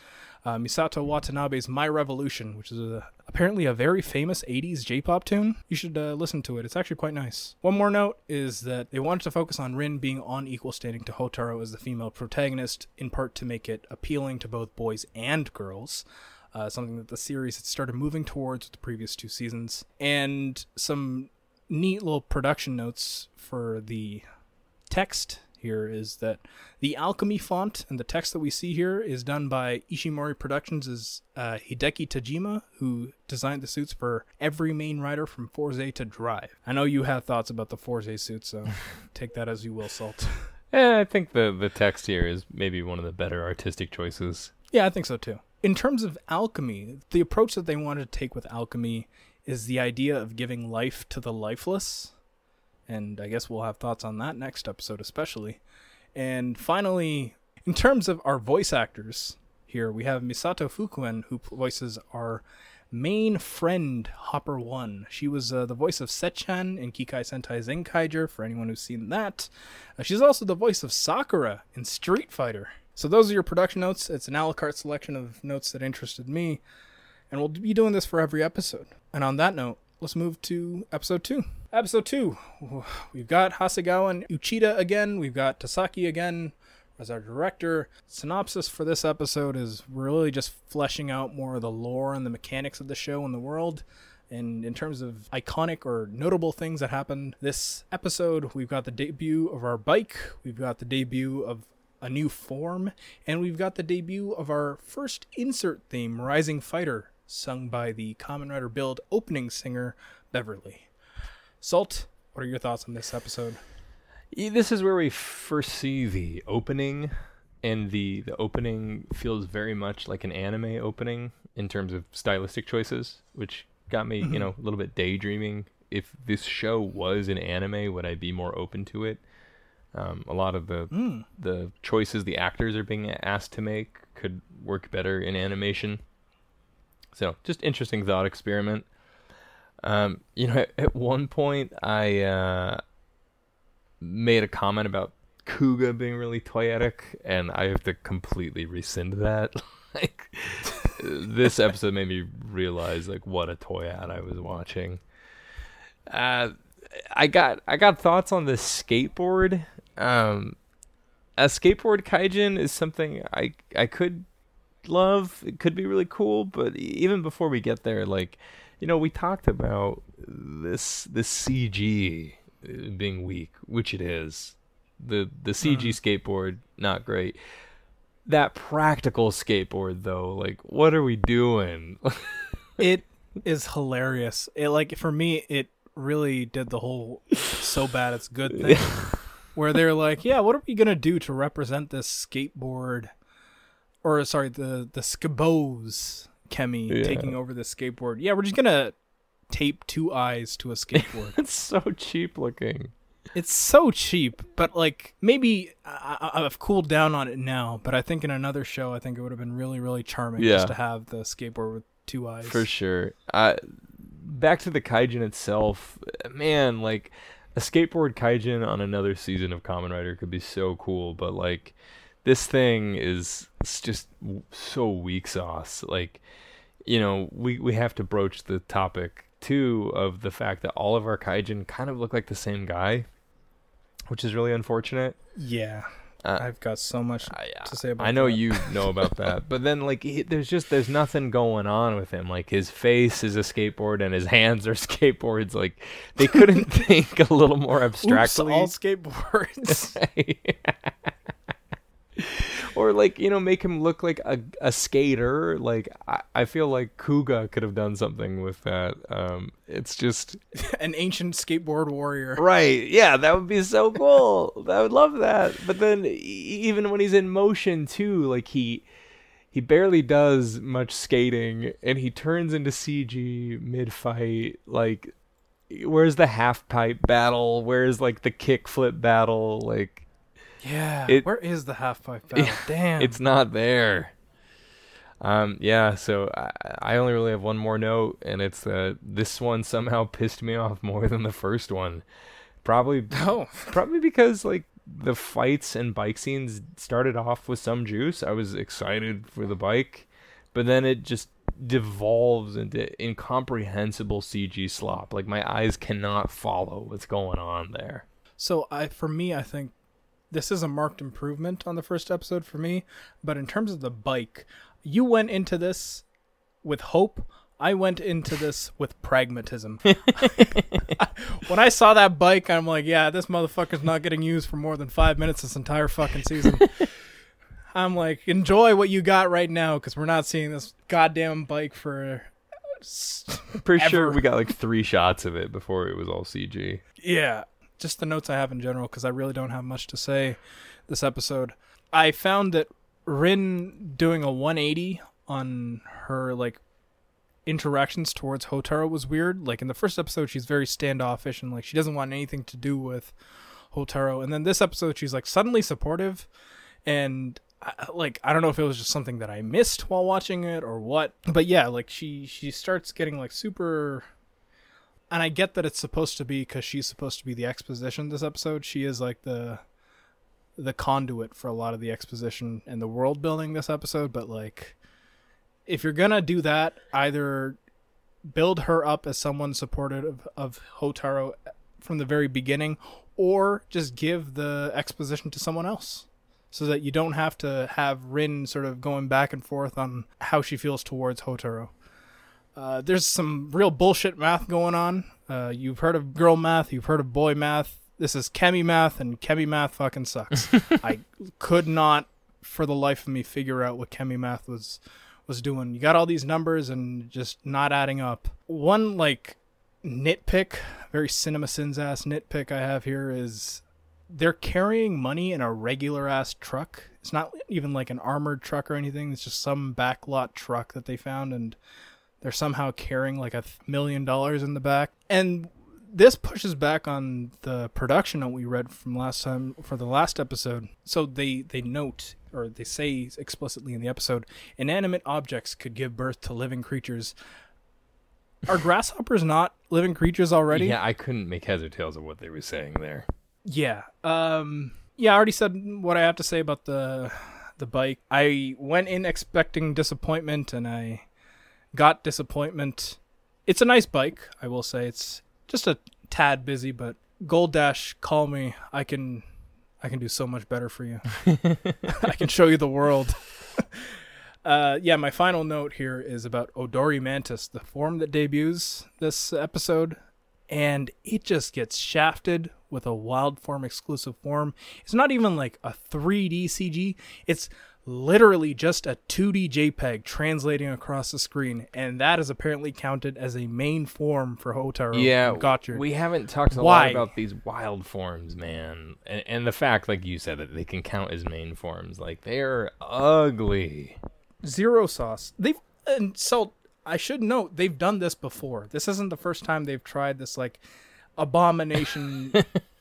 uh, Misato Watanabe's "My Revolution," which is a, apparently a very famous '80s J-pop tune. You should uh, listen to it. It's actually quite nice. One more note is that they wanted to focus on Rin being on equal standing to Hotaro as the female protagonist, in part to make it appealing to both boys and girls. Uh, something that the series had started moving towards with the previous two seasons, and some neat little production notes for the text here is that the alchemy font and the text that we see here is done by Ishimori Productions' uh, Hideki Tajima, who designed the suits for every main rider from Fourze to Drive. I know you have thoughts about the Fourze suit, so take that as you will, Salt. Yeah, I think the the text here is maybe one of the better artistic choices. Yeah, I think so too. In terms of alchemy, the approach that they wanted to take with alchemy is the idea of giving life to the lifeless. And I guess we'll have thoughts on that next episode, especially. And finally, in terms of our voice actors here, we have Misato Fukuen, who voices our main friend, Hopper One. She was uh, the voice of Secchan in Kikai Sentai Zenkaiger, for anyone who's seen that. Uh, she's also the voice of Sakura in Street Fighter. So those are your production notes. It's an a la carte selection of notes that interested me. And we'll be doing this for every episode. And on that note, let's move to episode two. Episode two, we've got Hasegawa and Uchida again. We've got Tasaki again as our director. Synopsis for this episode is really just fleshing out more of the lore and the mechanics of the show and the world. And in terms of iconic or notable things that happened this episode, we've got the debut of our bike, we've got the debut of a new form, and we've got the debut of our first insert theme, Rising Fighter, sung by the Kamen Rider Build opening singer, Beverly. Salt, what are your thoughts on this episode? This is where we first see the opening, and the the opening feels very much like an anime opening in terms of stylistic choices, which got me, mm-hmm. you know, a little bit daydreaming. If this show was an anime, would I be more open to it? Um, a lot of the mm. the choices the actors are being asked to make could work better in animation. So, just interesting thought experiment. Um, you know, at, one point I uh, made a comment about Kuuga being really toyetic, and I have to completely rescind that. like, this episode made me realize like what a toy ad I was watching. Uh, I got I got thoughts on the skateboard. Um, a skateboard kaijin is something I I could love. It could be really cool, but even before we get there, like you know, we talked about this this CG being weak, which it is. The the CG uh-huh. skateboard not great. That practical skateboard though, like what are we doing? it is hilarious. It like for me it really did the whole so bad it's good thing. where they're like, "Yeah, what are we going to do to represent this skateboard or sorry, the the Skebows Chemy yeah. taking over the skateboard. Yeah, we're just gonna tape two eyes to a skateboard. it's so cheap looking. It's so cheap, but like maybe I, have cooled down on it now. But I think in another show, I think it would have been really, really charming yeah. just to have the skateboard with two eyes. For sure. Uh, back to the kaijin itself, man. Like a skateboard kaijin on another season of Kamen Rider could be so cool, but like this thing is just so weak sauce. Like, you know, we we have to broach the topic too of the fact that all of our kaijin kind of look like the same guy, which is really unfortunate. Yeah. Uh, I've got so much uh, to say about. I know that. you know about that, but then like he, there's just there's nothing going on with him. Like his face is a skateboard and his hands are skateboards. Like they couldn't think a little more abstractly. Oops, all skateboards. Or like you know make him look like a, a skater. Like I, I feel like kuuga could have done something with that. Um it's just an ancient skateboard warrior. Right. Yeah that would be so cool. I would love that. But then even when he's in motion too like he he barely does much skating and he turns into cg mid fight like where's the half pipe battle? Where's like the kick flip battle? Like Yeah. It- where is the half pipe battle? Damn. it's not there. Um, yeah, so I, I only really have one more note, and it's that this one somehow pissed me off more than the first one. Probably, oh. probably because like the fights and bike scenes started off with some juice. I was excited for the bike, but then it just devolves into incomprehensible CG slop. Like my eyes cannot follow what's going on there. So I for me I think this is a marked improvement on the first episode for me, but in terms of the bike, you went into this with hope. I went into this with pragmatism. when I saw that bike, I'm like, yeah, this motherfucker's not getting used for more than five minutes this entire fucking season. I'm like, enjoy what you got right now because we're not seeing this goddamn bike for. Pretty sure we got like three shots of it before it was all CG. Yeah, just the notes I have in general because I really don't have much to say this episode. I found that Rin doing a 180 on her like interactions towards Hotaro was weird. Like in the first episode, she's very standoffish and like she doesn't want anything to do with Hotaro, and then this episode, she's like suddenly supportive, and I- like I don't know if it was just something that I missed while watching it or what, but yeah, like she she starts getting like super and I get that it's supposed to be because she's supposed to be the exposition this episode. She is like the the conduit for a lot of the exposition and the world building this episode. But like, if you're gonna do that, either build her up as someone supportive of, of Hotaro from the very beginning, or just give the exposition to someone else. So that you don't have to have Rin sort of going back and forth on how she feels towards Hotaro. Uh, there's some real bullshit math going on. Uh, you've heard of girl math, you've heard of boy math. This is chemi math, and chemi math fucking sucks. I could not, for the life of me, figure out what chemi math was was doing. You got all these numbers and just not adding up. One like nitpick, very cinema sins ass nitpick I have here is they're carrying money in a regular ass truck. It's not even like an armored truck or anything. It's just some backlot truck that they found and they're somehow carrying like a million dollars in the back. And this pushes back on the production that we read from last time for the last episode. So they they note or they say explicitly in the episode, inanimate objects could give birth to living creatures. Are grasshoppers not living creatures already? Yeah, I couldn't make heads or tails of what they were saying there. Yeah. Um yeah, I already said what I have to say about the the bike. I went in expecting disappointment and I got disappointment. It's a nice bike, I will say. It's just a tad busy, but Gold Dash, call me. I can I can do so much better for you. I can show you the world. Uh, yeah, my final note here is about Odori Mantis, the form that debuts this episode, and it just gets shafted with a wild form exclusive form. It's not even like a 3D CG, it's literally just a 2D JPEG translating across the screen, and that is apparently counted as a main form for Hotaro. Yeah, and Gotchard. we haven't talked a Why? lot about these wild forms, man, and, and the fact, like you said, that they can count as main forms. Like they're ugly. zero sauce. They've and so I should note they've done this before. This isn't the first time they've tried this like abomination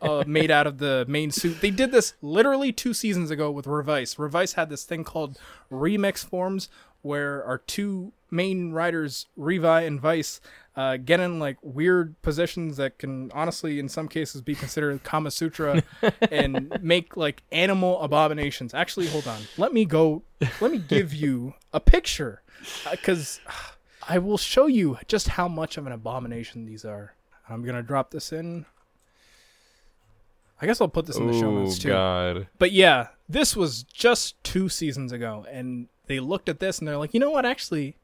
uh, made out of the main suit. They did this literally two seasons ago with Revice. Revice had this thing called remix forms where our two main riders, Revi and Vice, uh, get in like weird positions that can honestly, in some cases, be considered Kama Sutra and make like animal abominations. Actually, hold on. Let me go. Let me give you a picture because I will show you just how much of an abomination these are. I'm gonna drop this in. I guess I'll put this in the show Oh notes too. God. But yeah, this was just two seasons ago, and they looked at this and they're like, you know what? Actually,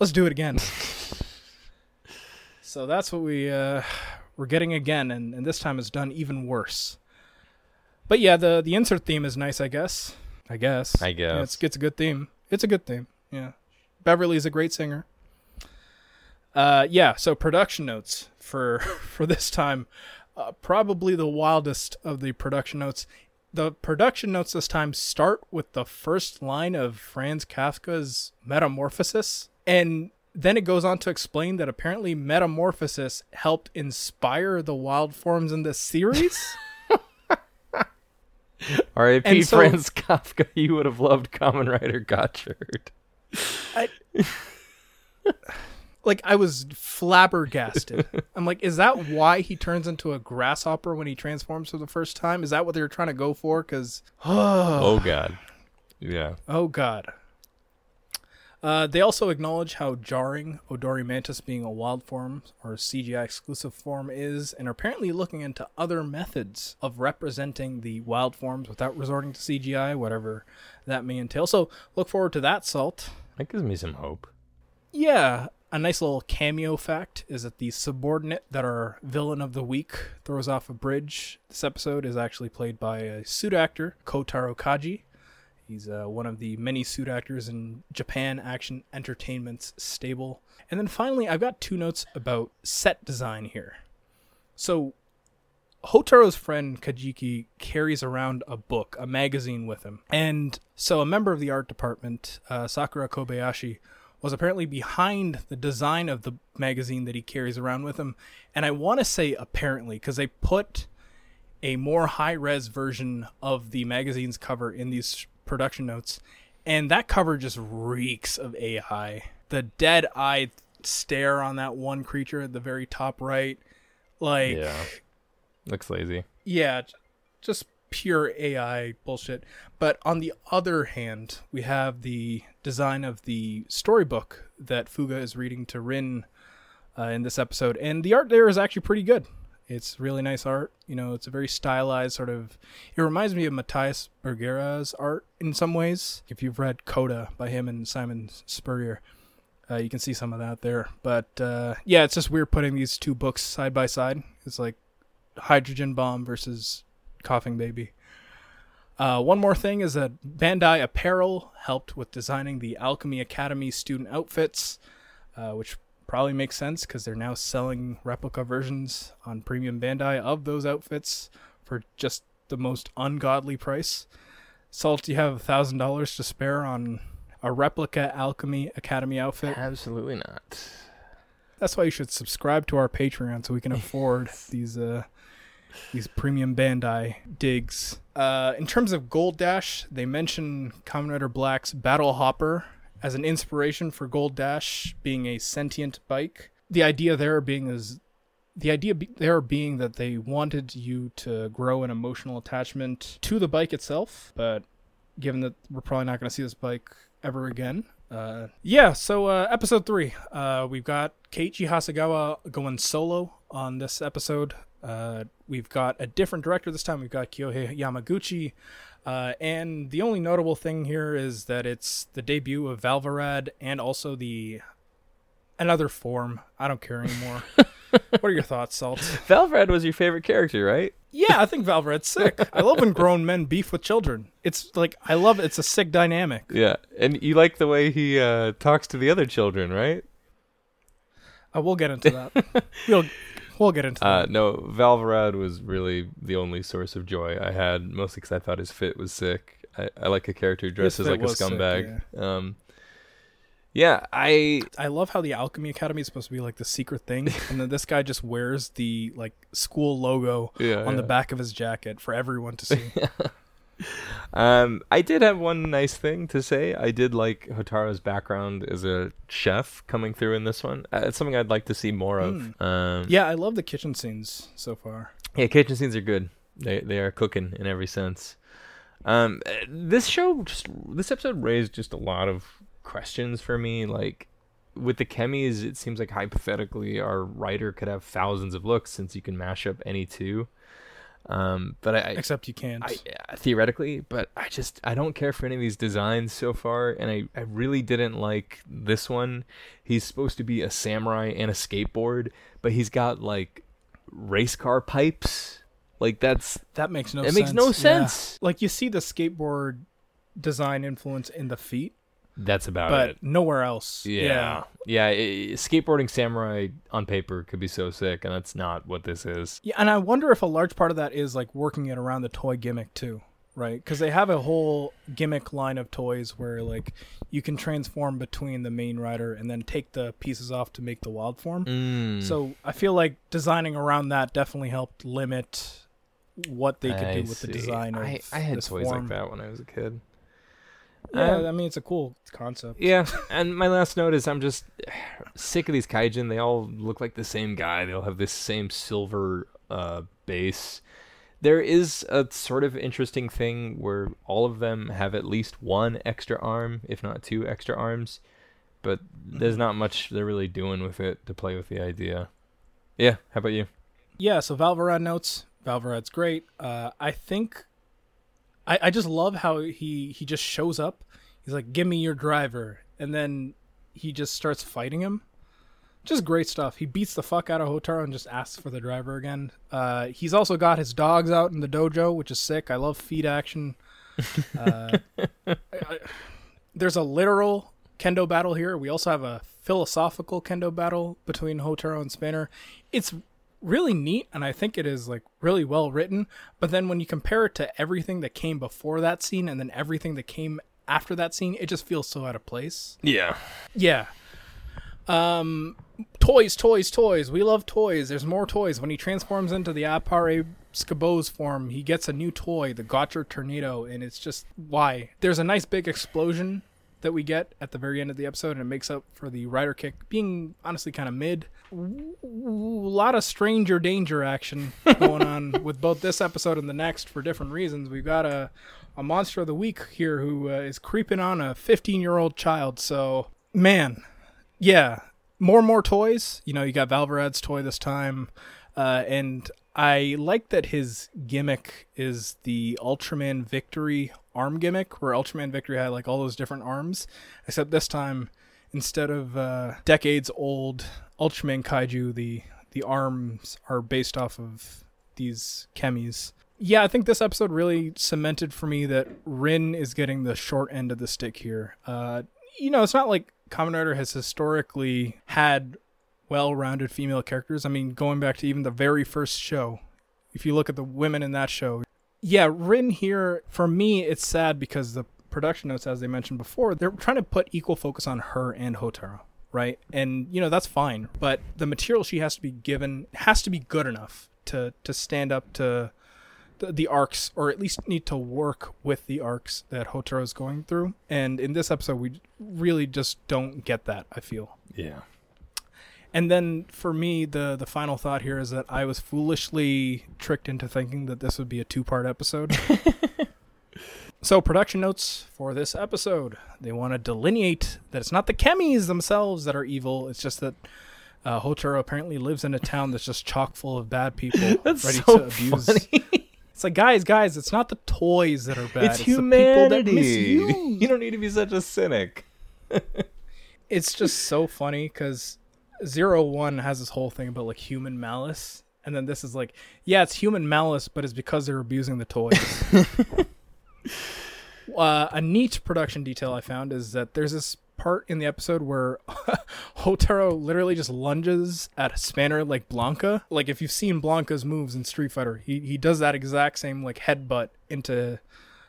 let's do it again. so that's what we uh, we're getting again, and, and this time it's done even worse. But yeah, the the insert theme is nice, I guess. I guess. I Yeah, guess. it's it's a good theme. It's a good theme. Yeah, Beverly's a great singer. Uh, yeah. So production notes for for this time, uh, probably the wildest of the production notes. The production notes this time start with the first line of Franz Kafka's Metamorphosis, and then it goes on to explain that apparently metamorphosis helped inspire the wild forms in this series. R.I.P. So- Franz Kafka. You would have loved Kamen Rider Gotchard. like I was flabbergasted. I'm like, is that why he turns into a grasshopper when he transforms for the first time? Is that what they were trying to go for? Because Oh oh God. Yeah. Oh God. Uh, they also acknowledge how jarring Odori Mantis being a wild form or CGI exclusive form is, and are apparently looking into other methods of representing the wild forms without resorting to CGI, whatever that may entail. So look forward to that, Salt. That gives me some hope. Yeah, a nice little cameo fact is that the subordinate that our villain of the week throws off a bridge this episode is actually played by a suit actor, Kotaro Kaji. He's uh, one of the many suit actors in Japan Action Entertainment's stable. And then finally, I've got two notes about set design here. So, Hotaro's friend Kajiki carries around a book, a magazine with him. And so, a member of the art department, uh, Sakura Kobayashi, was apparently behind the design of the magazine that he carries around with him. And I want to say apparently, because they put a more high res version of the magazine's cover in these production notes, and that cover just reeks of AI. The dead eye stare on that one creature at the very top right, like Yeah. Looks lazy. yeah, just pure AI bullshit. But on the other hand, we have the design of the storybook that Fuga is reading to Rin uh, in this episode, and the art there is actually pretty good. It's really nice art. You know, it's a very stylized sort of. It reminds me of Matías Bergara's art in some ways. If you've read Coda by him and Simon Spurrier, uh, you can see some of that there. But uh, yeah, it's just weird putting these two books side by side. It's like Hydrogen Bomb versus Coughing Baby. Uh, one more thing is that Bandai Apparel helped with designing the Alchemy Academy student outfits, uh, which probably makes sense because they're now selling replica versions on Premium Bandai of those outfits for just the most ungodly price. Salt, do you have a thousand dollars to spare on a replica Alchemy Academy outfit. Absolutely not. That's why you should subscribe to our Patreon so we can afford these uh these premium Bandai digs. Uh, in terms of Gold Dash, they mention Kamen Rider Black's Battle Hopper as an inspiration for Gold Dash being a sentient bike. The idea there being is the idea be- there being that they wanted you to grow an emotional attachment to the bike itself, but given that we're probably not going to see this bike ever again. Uh, yeah, so uh, episode three, uh, we've got Keiichi Hasegawa going solo on this episode. Uh, we've got a different director this time. We've got Kyohei Yamaguchi. Uh, and the only notable thing here is that it's the debut of Valvarad and also the another form. I don't care anymore. what are your thoughts, Salt? Valvarad was your favorite character, right? Yeah, I think Valvarad's sick. I love when grown men beef with children. It's like I love it. It's a sick dynamic. Yeah. And you like the way he uh, talks to the other children, right? Uh, we'll get into that. we'll we'll get into Uh, that. no, Valvarad was really the only source of joy I had, mostly because I thought his fit was sick. I, I like a character who dresses like a was sick, scumbag. Um, yeah, I I love how the Alchemy Academy is supposed to be like the secret thing, and then this guy just wears the like school logo yeah, on the back of his jacket for everyone to see. Um, I did have one nice thing to say. I did like Hotaro's background as a chef coming through in this one. Uh, it's something I'd like to see more of. Um, yeah, I love the kitchen scenes so far. Yeah, kitchen scenes are good. They they are cooking in every sense. Um, uh, this show just this episode raised just a lot of questions for me. Like with the chemis, it seems like hypothetically our writer could have thousands of looks since you can mash up any two. Um, but I, I Except you can't. I, uh, theoretically, but I just I don't care for any of these designs so far, and I I really didn't like this one. He's supposed to be a samurai and a skateboard, but he's got like race car pipes. Like that's that makes no. Sense it sense. makes no Yeah. sense. Like you see the skateboard design influence in the feet, That's about but it. But nowhere else. Yeah, yeah. i- skateboarding samurai on paper could be so sick, and that's not what this is. Yeah, and I wonder if a large part of that is like working it around the toy gimmick too. right? Because they have a whole gimmick line of toys where like you can transform between the main rider and then take the pieces off to make the wild form. Mm. So I feel like designing around that definitely helped limit what they could I do with the design of I, I had toys form. like that when I was a kid. Yeah, Um, I mean it's a cool concept. Yeah, and my last note is I'm just sick of these kaijin. They all look like the same guy. They all have this same silver uh, base. There is a sort of interesting thing where all of them have at least one extra arm, if not two extra arms, but there's not much they're really doing with it to play with the idea. Yeah, how about you? Yeah, so Valvarad notes. Valvarad's great. Uh, I think I, I just love how he he just shows up. He's like, "Give me your driver," and then he just starts fighting him. Just great stuff. He beats the fuck out of Hotaro and just asks for the driver again. Uh, he's also got his dogs out in the dojo, which is sick. I love feed action. Uh, I- I- there's a literal kendo battle here. We also have a philosophical kendo battle between Hotaro and Spanner. It's really neat and I think it is like really well written, but then when you compare it to everything that came before that scene and then everything that came after that scene, it just feels so out of place. Yeah. Yeah. Um toys, toys, toys. We love toys. There's more toys. When he transforms into the Apare Skebows form, he gets a new toy, the Gotcher Tornado, and it's just why. There's a nice big explosion that we get at the very end of the episode, and it makes up for the rider kick being honestly kind of mid. A lot of stranger danger action going on with both this episode and the next for different reasons. We've got a a monster of the week here who uh, is creeping on a 15 year old child. So man, yeah, more and more toys. You know, you got Valvarad's toy this time, uh, and I like that his gimmick is the Ultraman Victory arm gimmick, where Ultraman Victory had like all those different arms, except this time instead of uh, decades old Ultraman Kaiju, the the arms are based off of these chemis. Yeah, I think this episode really cemented for me that Rin is getting the short end of the stick here. Uh, you know, it's not like Kamen Rider has historically had well-rounded female characters. I mean, going back to even the very first show, if you look at the women in that show, yeah, Rin here for me it's sad because the production notes, as they mentioned before, they're trying to put equal focus on her and Hotaro, right? And you know that's fine, but the material she has to be given has to be good enough to to stand up to the, the arcs, or at least need to work with the arcs that Hotaro is going through. And in this episode, we really just don't get that. I feel. Yeah. And then for me, the the final thought here is that I was foolishly tricked into thinking that this would be a two part episode. so production notes for this episode: they want to delineate that it's not the chemis themselves that are evil. It's just that. Uh, apparently lives in a town that's just chock full of bad people That's ready so to abuse. funny. It's like, guys, guys, it's not the toys that are bad. it's the people humanity. that misuse. you don't need to be such a cynic. it's just so funny because zero one has this whole thing about like human malice and then this is like yeah it's human malice but it's because they're abusing the toys uh, a neat production detail i found is that there's this part in the episode where Hotaro literally just lunges at a spanner like Blanka. Like if you've seen Blanka's moves in Street Fighter, he he does that exact same like headbutt into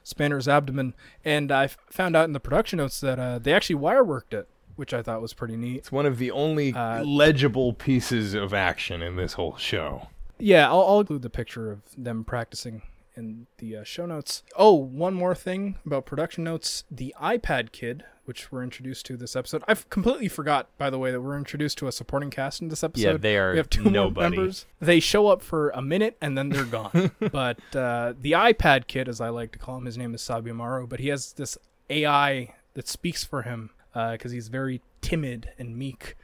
Spanner's abdomen. And I found out in the production notes that uh, they actually wire worked it, which I thought was pretty neat. It's one of the only Uh, legible pieces of action in this whole show. Yeah, I'll, I'll include the picture of them practicing in the uh, show notes. Oh, one more thing about production notes: the iPad Kid, which we're introduced to this episode. I've completely forgot, by the way, that we're introduced to a supporting cast in this episode. Yeah, they are We have two nobody. members. They show up for a minute and then they're gone. but uh, the iPad Kid, as I like to call him, his name is Sabimaru, but he has this AI that speaks for him because he's very timid and meek.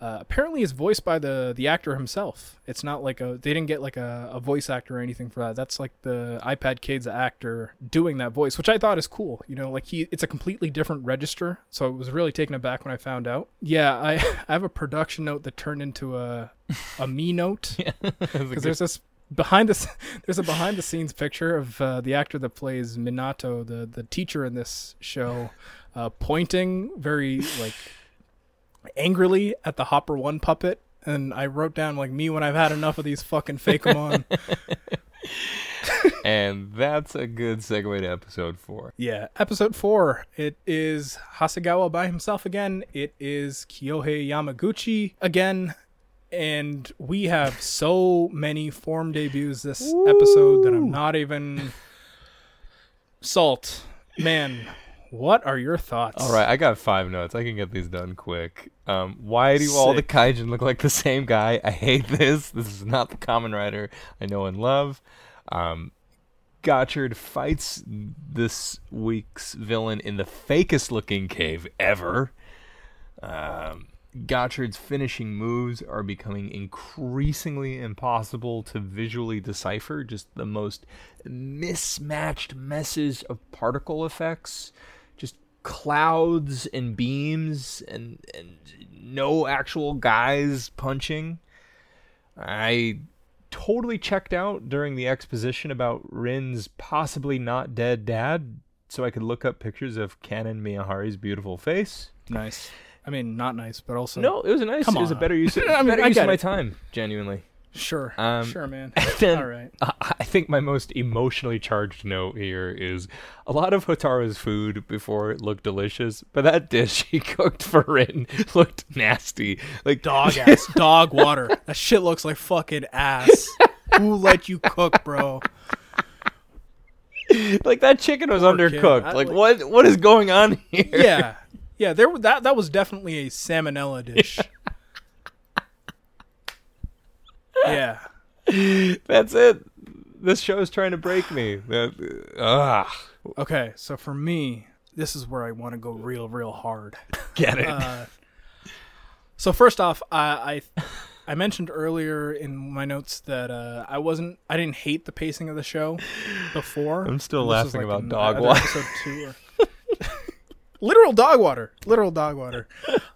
Uh, apparently, is voiced by the the actor himself. It's not like a they didn't get like a, a voice actor or anything for that. That's like the iPad Kid's actor doing that voice, which I thought is cool. You know, like he it's a completely different register. So it was really taken aback when I found out. Yeah, I I have a production note that turned into a a me note because there's this behind this there's a behind the scenes picture of uh, the actor that plays Minato, the the teacher in this show, uh, pointing very like angrily at the Hopper One puppet, and I wrote down like me when I've had enough of these fucking Fakeamon. and that's a good segue to episode four. Yeah, episode four. It is Hasegawa by himself again. It is Kyohei Yamaguchi again. And we have so many form debuts this episode that I'm not even. Salt. Man, what are your thoughts? All right, I got five notes. I can get these done quick. Um, why do all the kaijin look like the same guy? I hate this. This is not the Kamen Rider I know and love. Um, Gotchard fights this week's villain in the fakest looking cave ever. Um, Gotchard's finishing moves are becoming increasingly impossible to visually decipher. Just the most mismatched messes of particle effects, clouds and beams, and and no actual guys punching. I totally checked out during the exposition about Rin's possibly not dead dad, so I could look up pictures of Kanon Miyahara's beautiful face. Nice. I mean, not nice, but also. No, it was a nice. Come it was a better use. Of, I mean, better I use of my it. time. Genuinely. Sure. Um, sure, man. then- All right. I think my most emotionally charged note here is a lot of Hotaro's food before it looked delicious, but that dish he cooked for Rin looked nasty. Like Dog ass. dog water. That shit looks like fucking ass. Who let you cook, bro? like that chicken was Poor undercooked. I like like- what what is going on here? Yeah. Yeah, there that that was definitely a salmonella dish. yeah. That's it. This show is trying to break me. Ah, Okay, so for me, this is where I want to go real, real hard. get it. Uh, so first off, I, I I mentioned earlier in my notes that uh, I wasn't I didn't hate the pacing of the show before. I'm still laughing about in dog. Episode two or... literal dog water, literal dog water.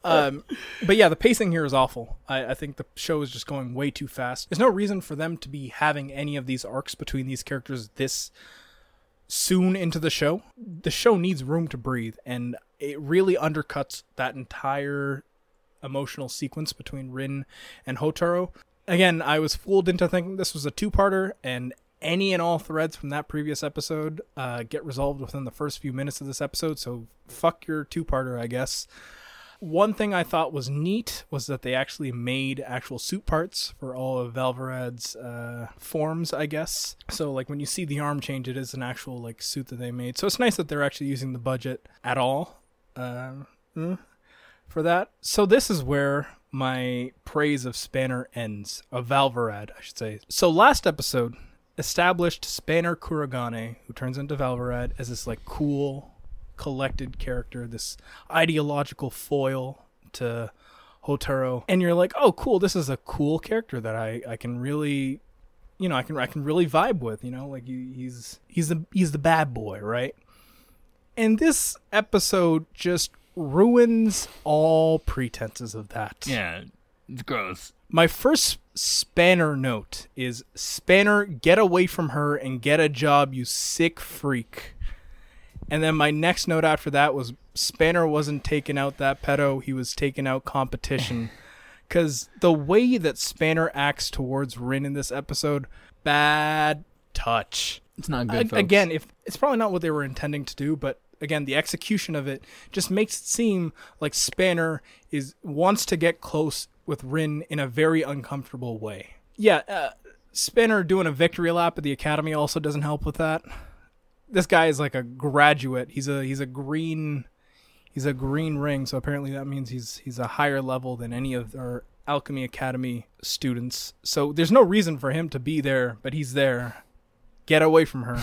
Um, but yeah, the pacing here is awful. I, I think the show is just going way too fast. There's no reason for them to be having any of these arcs between these characters this soon into the show. The show needs room to breathe, and it really undercuts that entire emotional sequence between Rin and Hotaro. Again, I was fooled into thinking this was a two-parter, and any and all threads from that previous episode uh, get resolved within the first few minutes of this episode. So fuck your two-parter, I guess. One thing I thought was neat was that they actually made actual suit parts for all of Valvarad's uh, forms, I guess. So like when you see the arm change, it is an actual like suit that they made. So it's nice that they're actually using the budget at all uh, mm, for that. So this is where my praise of Spanner ends, of Valvarad, I should say. So last episode established Spanner Kuragane, who turns into Valvarad, as this like cool, collected character, this ideological foil to Hotaro. And you're like, oh cool, this is a cool character that I, I can really you know, I can I can really vibe with, you know, like he, he's he's the he's the bad boy, right? And this episode just ruins all pretenses of that. yeah, it's gross. My first Spanner note is Spanner, get away from her and get a job, you sick freak. And then my next note after that was Spanner wasn't taking out that pedo, he was taking out competition. Because the way that Spanner acts towards Rin in this episode, bad touch. It's not A- again, if it's probably not what they were intending to do, but again, the execution of it just makes it seem like Spanner is wants to get close with Rin in a very uncomfortable way. Yeah, uh, Spanner doing a victory lap at the academy also doesn't help with that. This guy is like a graduate. He's a he's a green he's a green ring, so apparently that means he's he's a higher level than any of our alchemy academy students. So there's no reason for him to be there, but he's there. Get away from her.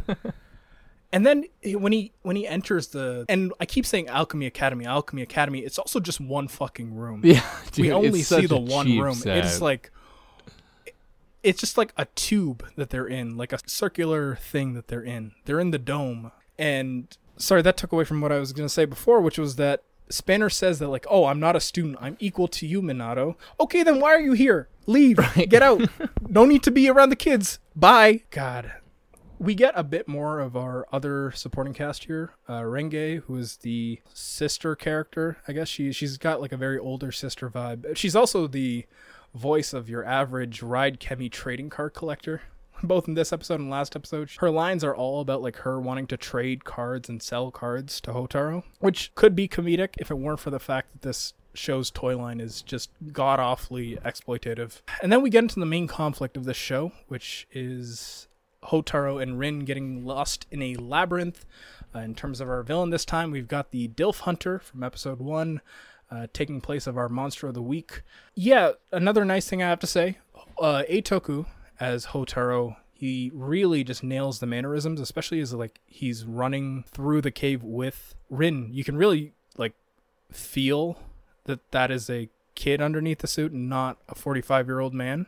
and then when he when he enters the and I keep saying alchemy academy, alchemy academy, it's also just one fucking room. yeah, we only see the one room. set. It's like it's just like a tube that they're in, like a circular thing that they're in. They're in the dome. And sorry, that took away from what I was going to say before, which was that Spanner says that like, "Oh, I'm not a student. I'm equal to you, Minato." Okay, then why are you here? Leave. Get out. no need to be around the kids. Bye. God. We get a bit more of our other supporting cast here. Uh, Renge, who is the sister character, I guess she she's got like a very older sister vibe. She's also the voice of your average ride Chemy trading card collector. both in this episode and last episode. Her lines are all about like her wanting to trade cards and sell cards to Hotaro, which could be comedic if it weren't for the fact that this show's toy line is just god awfully exploitative. And then we get into the main conflict of this show, which is Hotaro and Rin getting lost in a labyrinth. Uh, in terms of our villain this time, we've got the Dilf Hunter from episode one, uh, taking place of our monster of the week. Yeah, another nice thing I have to say uh, Eitoku as Hotaro. He really just nails the mannerisms, especially as like he's running through the cave with Rin. You can really like feel that that is a kid underneath the suit and not a 45 year old man.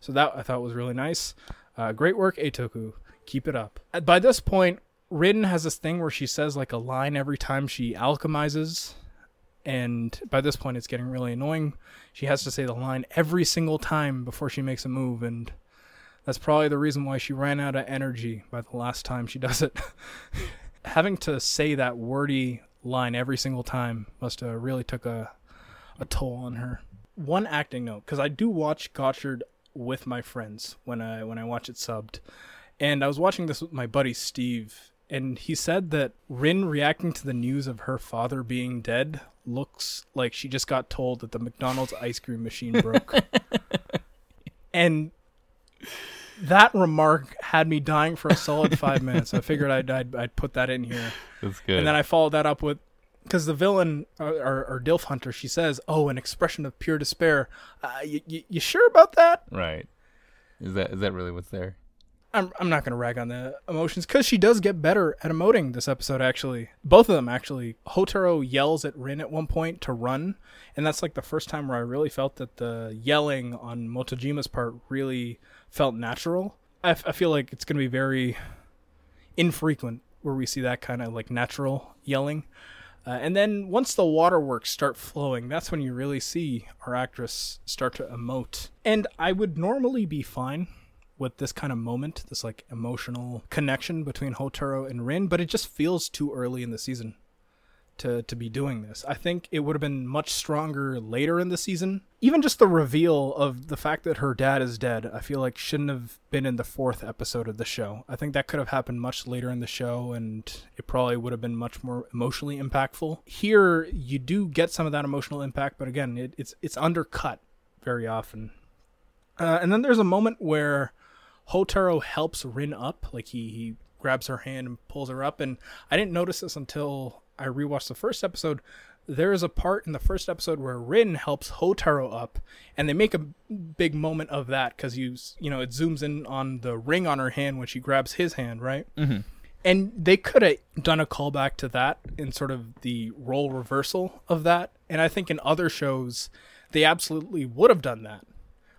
So that I thought was really nice. Uh, great work, Eitoku. Keep it up. By this point, Rin has this thing where she says like a line every time she alchemizes. And by this point, it's getting really annoying. She has to say the line every single time before she makes a move. And that's probably the reason why she ran out of energy by the last time she does it. Having to say that wordy line every single time must have really took a, a toll on her. One acting note, because I do watch Gotchard with my friends when I when I watch it subbed, and I was watching this with my buddy Steve, and he said that Rin reacting to the news of her father being dead looks like she just got told that the McDonald's ice cream machine broke. and that remark had me dying for a solid five minutes. I figured I'd, I'd, I'd put that in here. That's good. And then I followed that up with because the villain or, or, or Dilf Hunter, she says, "Oh, an expression of pure despair." Uh, you, you, you sure about that? right. Is that is that really what's there? I'm I'm not gonna rag on the emotions because she does get better at emoting this episode. Actually, both of them actually. Hotaro yells at Rin at one point to run, and that's like the first time where I really felt that the yelling on Motojima's part really felt natural. I, f- I feel like it's gonna be very infrequent where we see that kind of like natural yelling. Uh, and then once the waterworks start flowing, that's when you really see our actress start to emote. And I would normally be fine with this kind of moment, this like emotional connection between Hotaro and Rin, but it just feels too early in the season to to be doing this. I think it would have been much stronger later in the season. Even just the reveal of the fact that her dad is dead, I feel like shouldn't have been in the fourth episode of the show. I think that could have happened much later in the show and it probably would have been much more emotionally impactful. Here you do get some of that emotional impact, but again, it, it's it's undercut very often. Uh, and then there's a moment where Hotaro helps Rin up, like he he grabs her hand and pulls her up, and I didn't notice this until I rewatched the first episode. There is a part in the first episode where Rin helps Hotaro up, and they make a big moment of that because you you know it zooms in on the ring on her hand when she grabs his hand, right? Mhm. And they could have done a callback to that in sort of the role reversal of that, and I think in other shows they absolutely would have done that.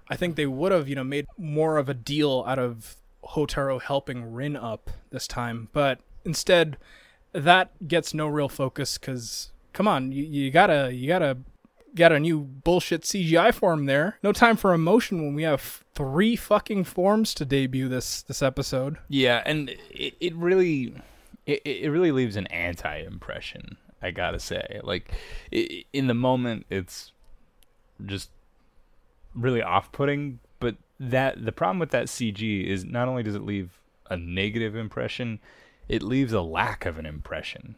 I think they would have, you know, made more of a deal out of Hotaro helping Rin up this time, but instead that gets no real focus because come on, you, you gotta you gotta get a new bullshit CGI form there. No time for emotion when we have three fucking forms to debut this this episode. Yeah, and it, it really it, it really leaves an anti impression. I gotta say, like i in the moment, it's just really off putting. But that the problem with that CG is not only does it leave a negative impression, it leaves a lack of an impression.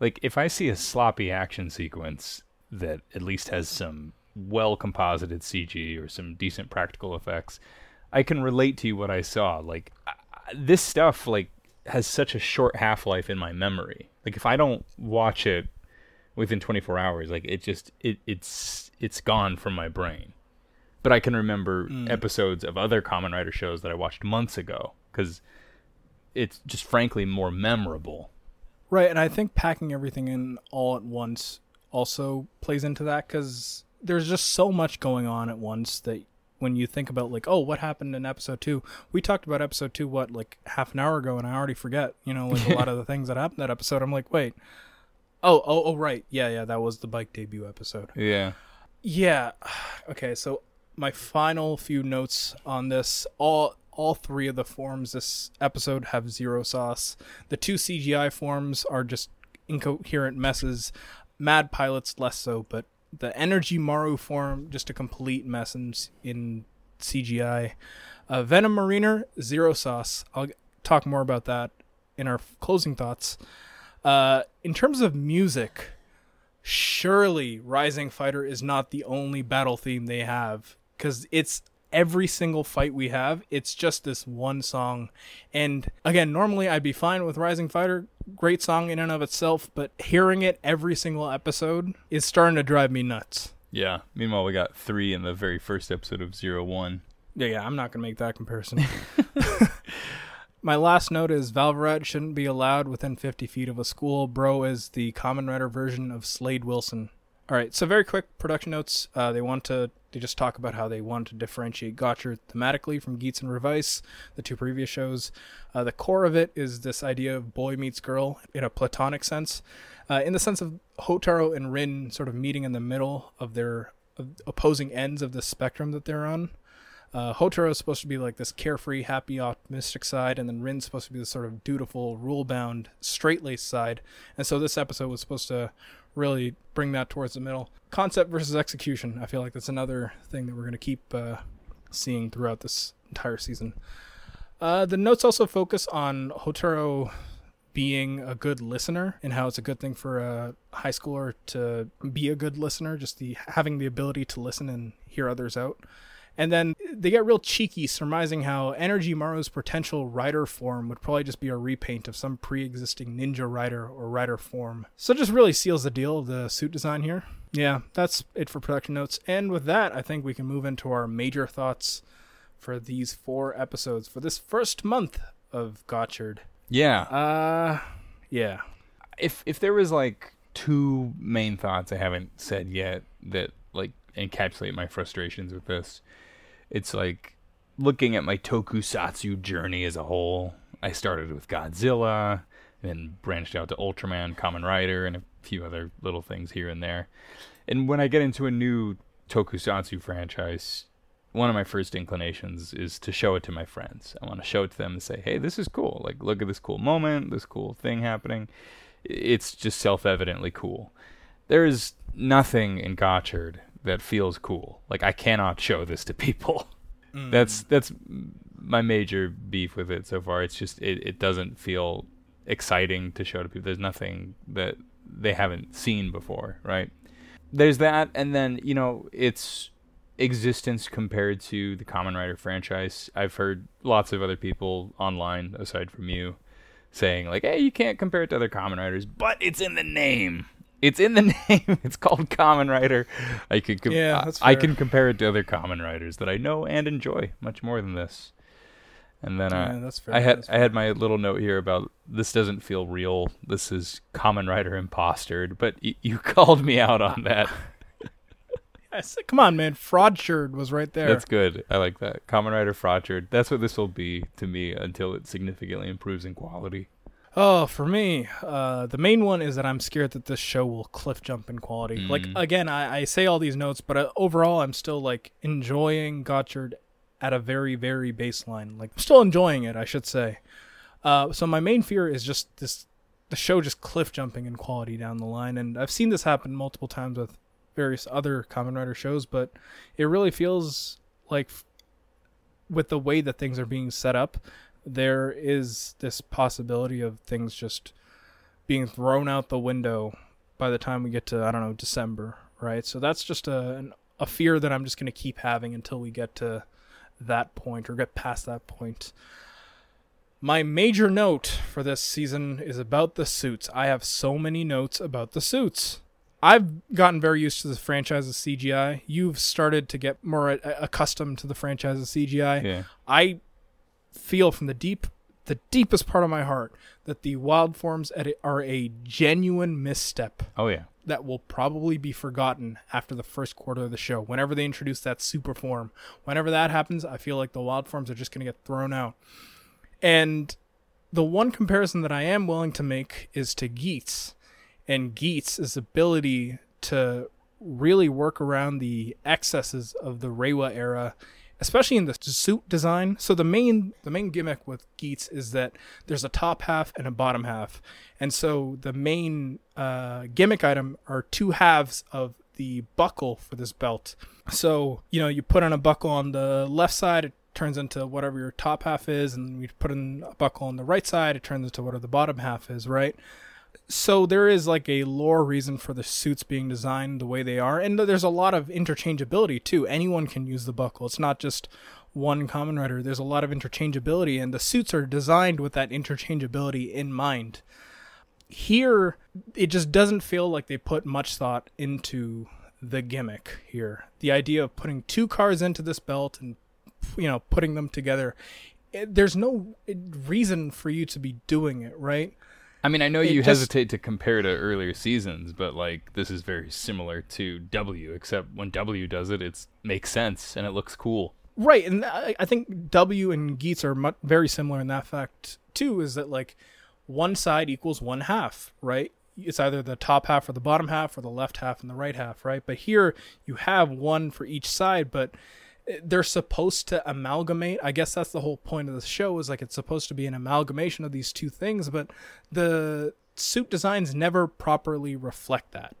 Like if I see a sloppy action sequence that at least has some well composited CG or some decent practical effects, I can relate to what I saw. Like I- this stuff like has such a short half life in my memory. Like if I don't watch it within 24 hours, like it just it it's it's gone from my brain. But I can remember mm. episodes of other Kamen Rider shows that I watched months ago because it's just frankly more memorable. Right, and I think packing everything in all at once also plays into that because there's just so much going on at once that when you think about like, oh, what happened in episode two? We talked about episode two what like half an hour ago, and I already forget. You know, like a lot of the things that happened that episode. I'm like, wait, oh, oh, oh, right, yeah, yeah, that was the bike debut episode. Yeah. Yeah. Okay, so my final few notes on this all all three of the forms this episode have zero sauce. The two CGI forms are just incoherent messes. Mad Pilots less so, but the Energy Maru form just a complete mess in, in CGI. Uh, Venom Mariner, zero sauce. I'll talk more about that in our closing thoughts. Uh, in terms of music, surely Rising Fighter is not the only battle theme they have because it's every single fight we have. It's just this one song. And again, normally I'd be fine with Rising Fighter, great song in and of itself, but hearing it every single episode is starting to drive me nuts. Yeah. Meanwhile, we got three in the very first episode of Zero One. Yeah, yeah, I'm not gonna make that comparison. My last note is Valvarad shouldn't be allowed within 50 feet of a school. Bro is the Kamen Rider version of Slade Wilson. All right, so very quick production notes. Uh, they want to they just talk about how they want to differentiate Gotchard thematically from Geats and Revice, the two previous shows. Uh, the core of it is this idea of boy meets girl in a platonic sense, uh, in the sense of Hotaro and Rin sort of meeting in the middle of their of opposing ends of the spectrum that they're on. Uh, Hotaro is supposed to be like this carefree, happy, optimistic side, and then Rin's supposed to be this sort of dutiful, rule-bound, straight-laced side. And so this episode was supposed to really bring that towards the middle. Concept versus execution. I feel like that's another thing that we're going to keep uh, seeing throughout this entire season. Uh, the notes also focus on Hotaro being a good listener and how it's a good thing for a high schooler to be a good listener, just the having the ability to listen and hear others out. And then they get real cheeky, surmising how Energy Maru's potential rider form would probably just be a repaint of some pre existing ninja rider or rider form. So it just really seals the deal of the suit design here. Yeah, that's it for production notes. And with that, I think we can move into our major thoughts for these four episodes for this first month of Gotchard. Yeah. Uh, yeah. if if there was like two main thoughts I haven't said yet that like encapsulate my frustrations with this, it's like looking at my tokusatsu journey as a whole. I started with Godzilla, then branched out to Ultraman, Kamen Rider, and a few other little things here and there. And when I get into a new tokusatsu franchise, one of my first inclinations is to show it to my friends. I want to show it to them and say, "Hey, this is cool. Like, look at this cool moment, this cool thing happening." It's just self-evidently cool. There is nothing in Gotchard that feels cool. Like, I cannot show this to people. Mm. That's that's my major beef with it so far. It's just it, it doesn't feel exciting to show to people. There's nothing that they haven't seen before, right? There's that, and then you know its existence compared to the Kamen Rider franchise. I've heard lots of other people online, aside from you, saying like, "Hey, you can't compare it to other Kamen Riders," but it's in the name. It's in the name. It's called Kamen Rider. I could com- Yeah, I- that's I can compare it to other Kamen Riders that I know and enjoy much more than this. And then uh, Yeah, that's fair. I had That's I had my little note here about this doesn't feel real. This is Kamen Rider impostered, but y- you called me out on that. I said, come on, man. Fraudshard was right there. That's good. I like that. Kamen Rider Fraudshard. That's what this will be to me until it significantly improves in quality. Oh, for me, uh, the main one is that I'm scared that this show will cliff jump in quality. Like Mm. again, I, I say all these notes, but uh, overall, I'm still like enjoying Gotchard at a very, very baseline. Like I'm still enjoying it, I should say. Uh, so my main fear is just this: the show just cliff jumping in quality down the line, and I've seen this happen multiple times with various other Kamen Rider shows, but it really feels like, f- with the way that things are being set up, there is this possibility of things just being thrown out the window by the time we get to I don't know December, right? So that's just a an, a fear that I'm just going to keep having until we get to that point or get past that point. My major note for this season is about the suits. I have so many notes about the suits. I've gotten very used to the franchise's CGI. You've started to get more accustomed to the franchise's CGI. Yeah. I feel from the deep the deepest part of my heart that the wild forms are a genuine misstep Oh yeah. that will probably be forgotten after the first quarter of the show. Whenever they introduce that super form, whenever that happens, I feel like the wild forms are just going to get thrown out. And the one comparison that I am willing to make is to Geats and Geats' ability to really work around the excesses of the Reiwa era, especially in the suit design. So the main the main gimmick with Geats is that there's a top half and a bottom half, and so the main uh, gimmick item are two halves of the buckle for this belt. So, you know, you put on a buckle on the left side, it turns into whatever your top half is, and you put in a buckle on the right side, it turns into whatever the bottom half is, right? So there is like a lore reason for the suits being designed the way they are, and there's a lot of interchangeability too. Anyone can use the buckle. It's not just one Kamen Rider. There's a lot of interchangeability, and the suits are designed with that interchangeability in mind. Here, it just doesn't feel like they put much thought into the gimmick here. The idea of putting two cars into this belt and you know putting them together. It, there's no reason for you to be doing it, right? I mean, I know It you just- hesitate to compare to earlier seasons, but like this is very similar to W, except when W does it, it makes sense and it looks cool. Right, and I, I think W and Geats are mu- very similar in that fact too. Is that like one side equals one half, right? It's either the top half or the bottom half, or the left half and the right half, right? But here you have one for each side, but they're supposed to amalgamate. I guess that's the whole point of the show. Is like it's supposed to be an amalgamation of these two things, but the suit designs never properly reflect that.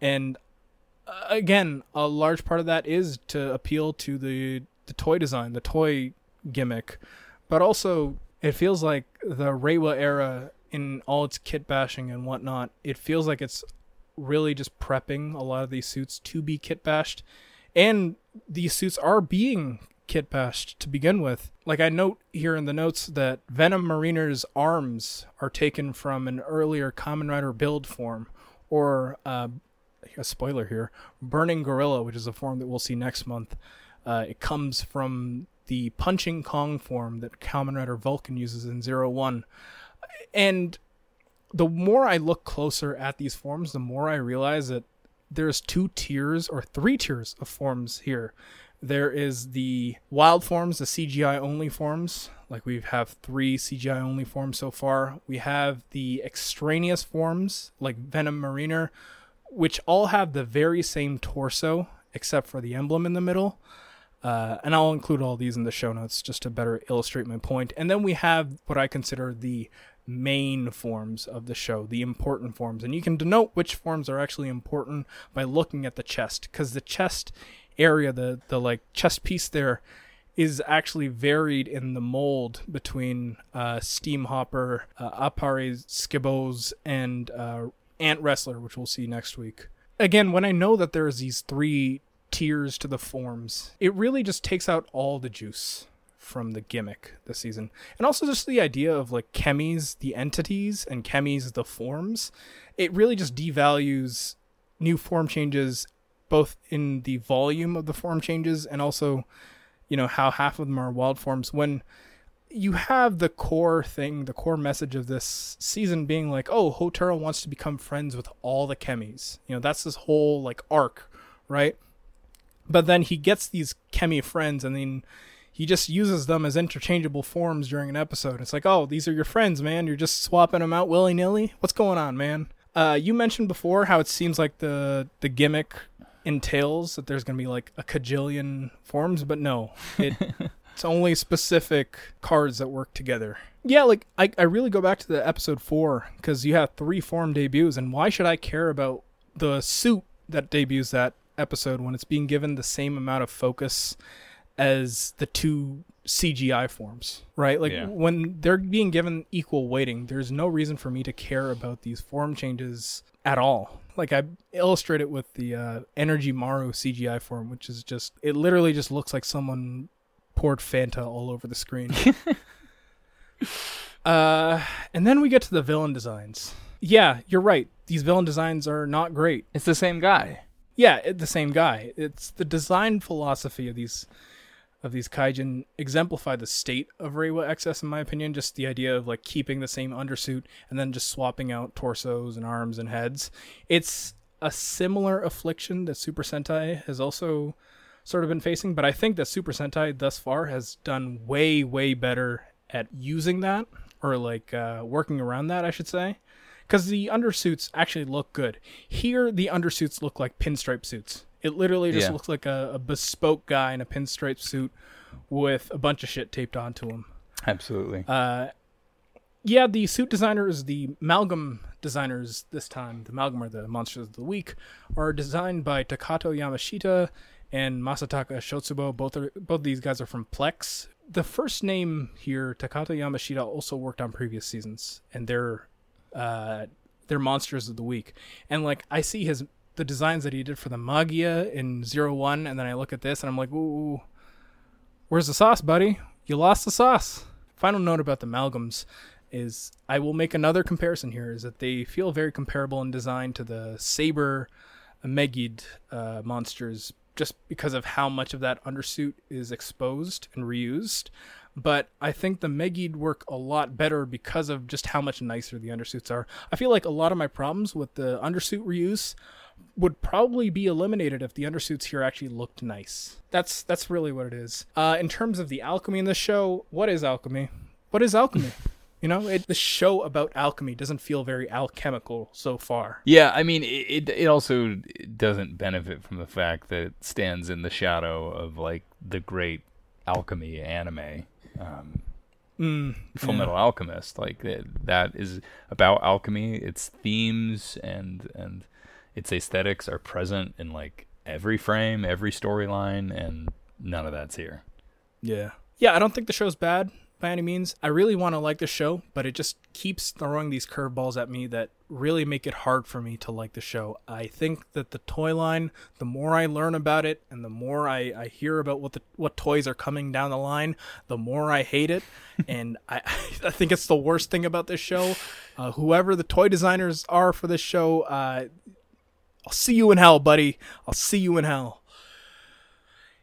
And uh, again, a large part of that is to appeal to the the toy design, the toy gimmick, but also it feels like the Reiwa era in all its kit bashing and whatnot. It feels like it's really just prepping a lot of these suits to be kit bashed, and these suits are being kit bashed to begin with. Like I note here in the notes that Venom Mariner's arms are taken from an earlier Kamen Rider build form, or uh, a spoiler here burning gorilla which is a form that we'll see next month uh, it comes from the punching kong form that Kamen Rider Vulcan uses in Zero One, and the more I look closer at these forms, the more I realize that there's two tiers or three tiers of forms here. There is the wild forms, the CGI only forms. Like we have three CGI only forms so far. We have the extraneous forms, like Venom Mariner, which all have the very same torso except for the emblem in the middle. Uh, and I'll include all these in the show notes just to better illustrate my point. And then we have what I consider the main forms of the show, the important forms. And you can denote which forms are actually important by looking at the chest, because the chest area, the the like chest piece there, is actually varied in the mold between uh, Steam Hopper, uh, Appare Skebows, and uh, Ant Wrestler, which we'll see next week. Again, when I know that there's these three tiers to the forms, it really just takes out all the juice from the gimmick this season. And also just the idea of like chemis, the entities, and chemis, the forms. It really just devalues new form changes, both in the volume of the form changes and also, you know, how half of them are wild forms. When you have the core thing, the core message of this season being like, oh, Hotaro wants to become friends with all the chemis. You know, that's this whole like arc, right? But then he gets these Chemy friends and then he just uses them as interchangeable forms during an episode. It's like, oh, these are your friends, man. You're just swapping them out willy nilly. What's going on, man? Uh, you mentioned before how it seems like the the gimmick entails that there's gonna be like a cajillion forms, but no, it it's only specific cards that work together. Yeah, like I, I really go back to the episode four because you have three form debuts, and why should I care about the suit that debuts that episode when it's being given the same amount of focus as the two CGI forms, right? Like Yeah. when they're being given equal weighting, there's no reason for me to care about these form changes at all. Like I illustrate it with the uh, Energy Maru CGI form, which is just it literally just looks like someone poured Fanta all over the screen. uh, and then we get to the villain designs. Yeah, you're right. These villain designs are not great. It's the same guy. Yeah, it, the same guy. It's the design philosophy of these of these kaijin exemplify the state of Reiwa excess in my opinion. Just the idea of like keeping the same undersuit and then just swapping out torsos and arms and heads. It's a similar affliction that Super Sentai has also sort of been facing, but I think that Super Sentai thus far has done way way better at using that or like uh, working around that, I should say because the undersuits actually look good. Here, the undersuits look like pinstripe suits. It literally just Yeah. looks like a, a bespoke guy in a pinstripe suit with a bunch of shit taped onto him. Absolutely. Uh, yeah, the suit designers, the Malgam designers this time, the Malgam or the Monsters of the Week, are designed by Takato Yamashita and Masataka Shotsubo. Both are both these guys are from Plex. The first name here, Takato Yamashita, also worked on previous seasons, and they're uh, they're Monsters of the Week. And like I see his the designs that he did for the Magia in Zero One, and then I look at this and I'm like, ooh, where's the sauce, buddy? You lost the sauce. Final note about the amalgams is I will make another comparison here is that they feel very comparable in design to the Saber Megid uh, monsters just because of how much of that undersuit is exposed and reused. But I think the Megid work a lot better because of just how much nicer the undersuits are. I feel like a lot of my problems with the undersuit reuse would probably be eliminated if the undersuits here actually looked nice. That's that's really what it is. Uh, in terms of the alchemy in the show, what is alchemy? What is alchemy? You know, it, the show about alchemy doesn't feel very alchemical so far. Yeah, I mean, it, it it also doesn't benefit from the fact that it stands in the shadow of like the great alchemy anime, um, Mm, Full yeah. Metal Alchemist. Like that, that is about alchemy. Its themes and and its aesthetics are present in like every frame, every storyline, and none of that's here. Yeah. Yeah, I don't think the show's bad by any means. I really want to like the show, but it just keeps throwing these curveballs at me that really make it hard for me to like the show. I think that the toy line, the more I learn about it and the more I, I hear about what the what toys are coming down the line, the more I hate it. and I, I think it's the worst thing about this show. Uh, whoever the toy designers are for this show, uh, I'll see you in hell, buddy. I'll see you in hell.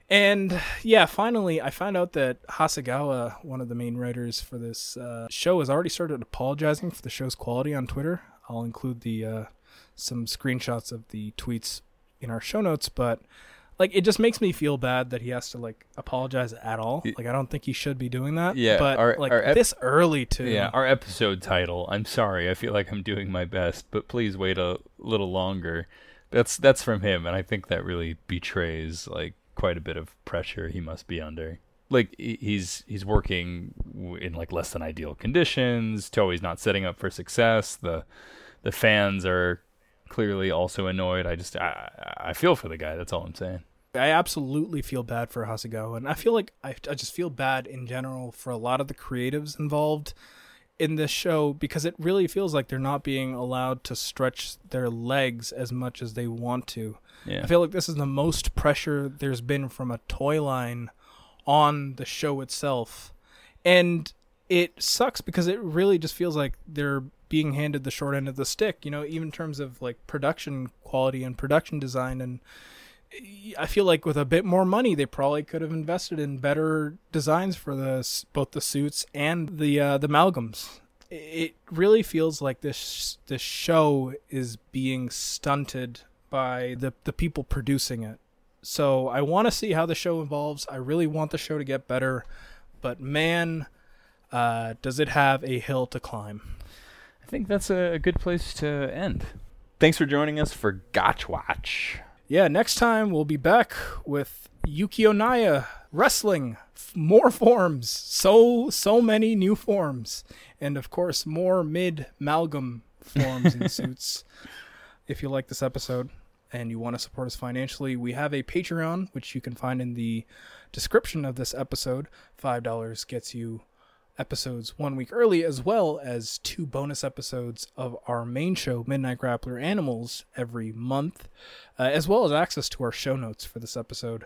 And yeah, finally, I found out that Hasegawa, one of the main writers for this uh, show, has already started apologizing for the show's quality on Twitter. I'll include the uh, some screenshots of the tweets in our show notes, but like it just makes me feel bad that he has to like apologize at all. Like I don't think he should be doing that. Yeah, but our- like our ep- this early too. Yeah, our episode title. I'm sorry. I feel like I'm doing my best, but please wait a little longer. That's that's from him, and I think that really betrays like quite a bit of pressure he must be under. Like he's he's working in like less than ideal conditions. Toei's not setting up for success. The the fans are clearly also annoyed. I just I I feel for the guy. That's all I'm saying. I absolutely feel bad for Hasegawa, and I feel like I, I just feel bad in general for a lot of the creatives involved in this show because it really feels like they're not being allowed to stretch their legs as much as they want to. Yeah. I feel like this is the most pressure there's been from a toy line on the show itself. And it sucks because it really just feels like they're being handed the short end of the stick, you know, even in terms of like production quality and production design and I feel like with a bit more money, they probably could have invested in better designs for the both the suits and the uh, the amalgams. It really feels like this this show is being stunted by the the people producing it. So I want to see how the show evolves. I really want the show to get better, but man, uh, does it have a hill to climb? I think that's a, a good place to end. Thanks for joining us for Gotch Watch. Yeah, next time we'll be back with Yukio Naya wrestling F- more forms, so so many new forms, and of course more mid amalgam forms and suits. If you like this episode and you want to support us financially, we have a Patreon which you can find in the description of this episode. Five dollars gets you episodes one week early, as well as two bonus episodes of our main show, Midnight Grappler Animals, every month, uh, as well as access to our show notes for this episode.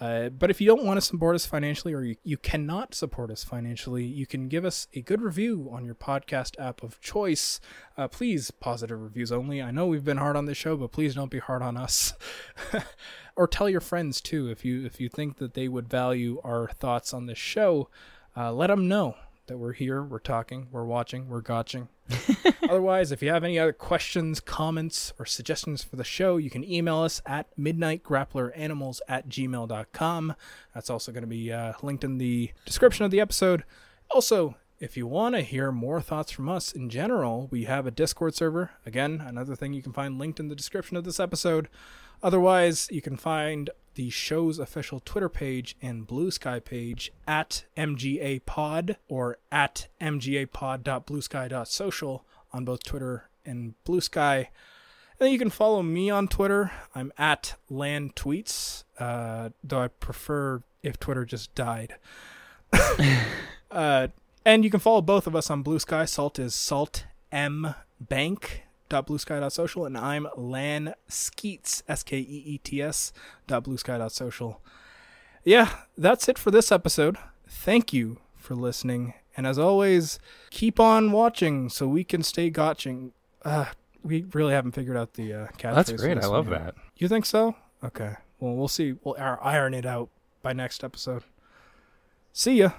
Uh, but if you don't want to support us financially or you, you cannot support us financially, you can give us a good review on your podcast app of choice. Uh, please, positive reviews only. I know we've been hard on this show, but please don't be hard on us. or tell your friends too if you if you think that they would value our thoughts on this show. Uh, let them know that we're here, we're talking, we're watching, we're gotching. Otherwise, if you have any other questions, comments, or suggestions for the show, you can email us at midnightgrappleranimals at gmail.com. That's also going to be uh, linked in the description of the episode. Also, if you want to hear more thoughts from us in general, we have a Discord server. Again, another thing you can find linked in the description of this episode. Otherwise, you can find the show's official Twitter page and Blue Sky page at MGA Pod or at MGApod.bluesky.social on both Twitter and Blue Sky. And then you can follow me on Twitter. I'm at Lan Tweets, uh, though I prefer if Twitter just died. uh, and you can follow both of us on Blue Sky. Salt is Salt M Bank bluesky.social and I'm Lan Skeets S K E E T S dot bluesky.social. Yeah, that's it for this episode. Thank you for listening, and as always, keep on watching so we can stay gotching. Uh, we really haven't figured out the uh, catchphrase. That's great. I love yet. that. You think so? Okay. Well, we'll see. We'll iron it out by next episode. See ya.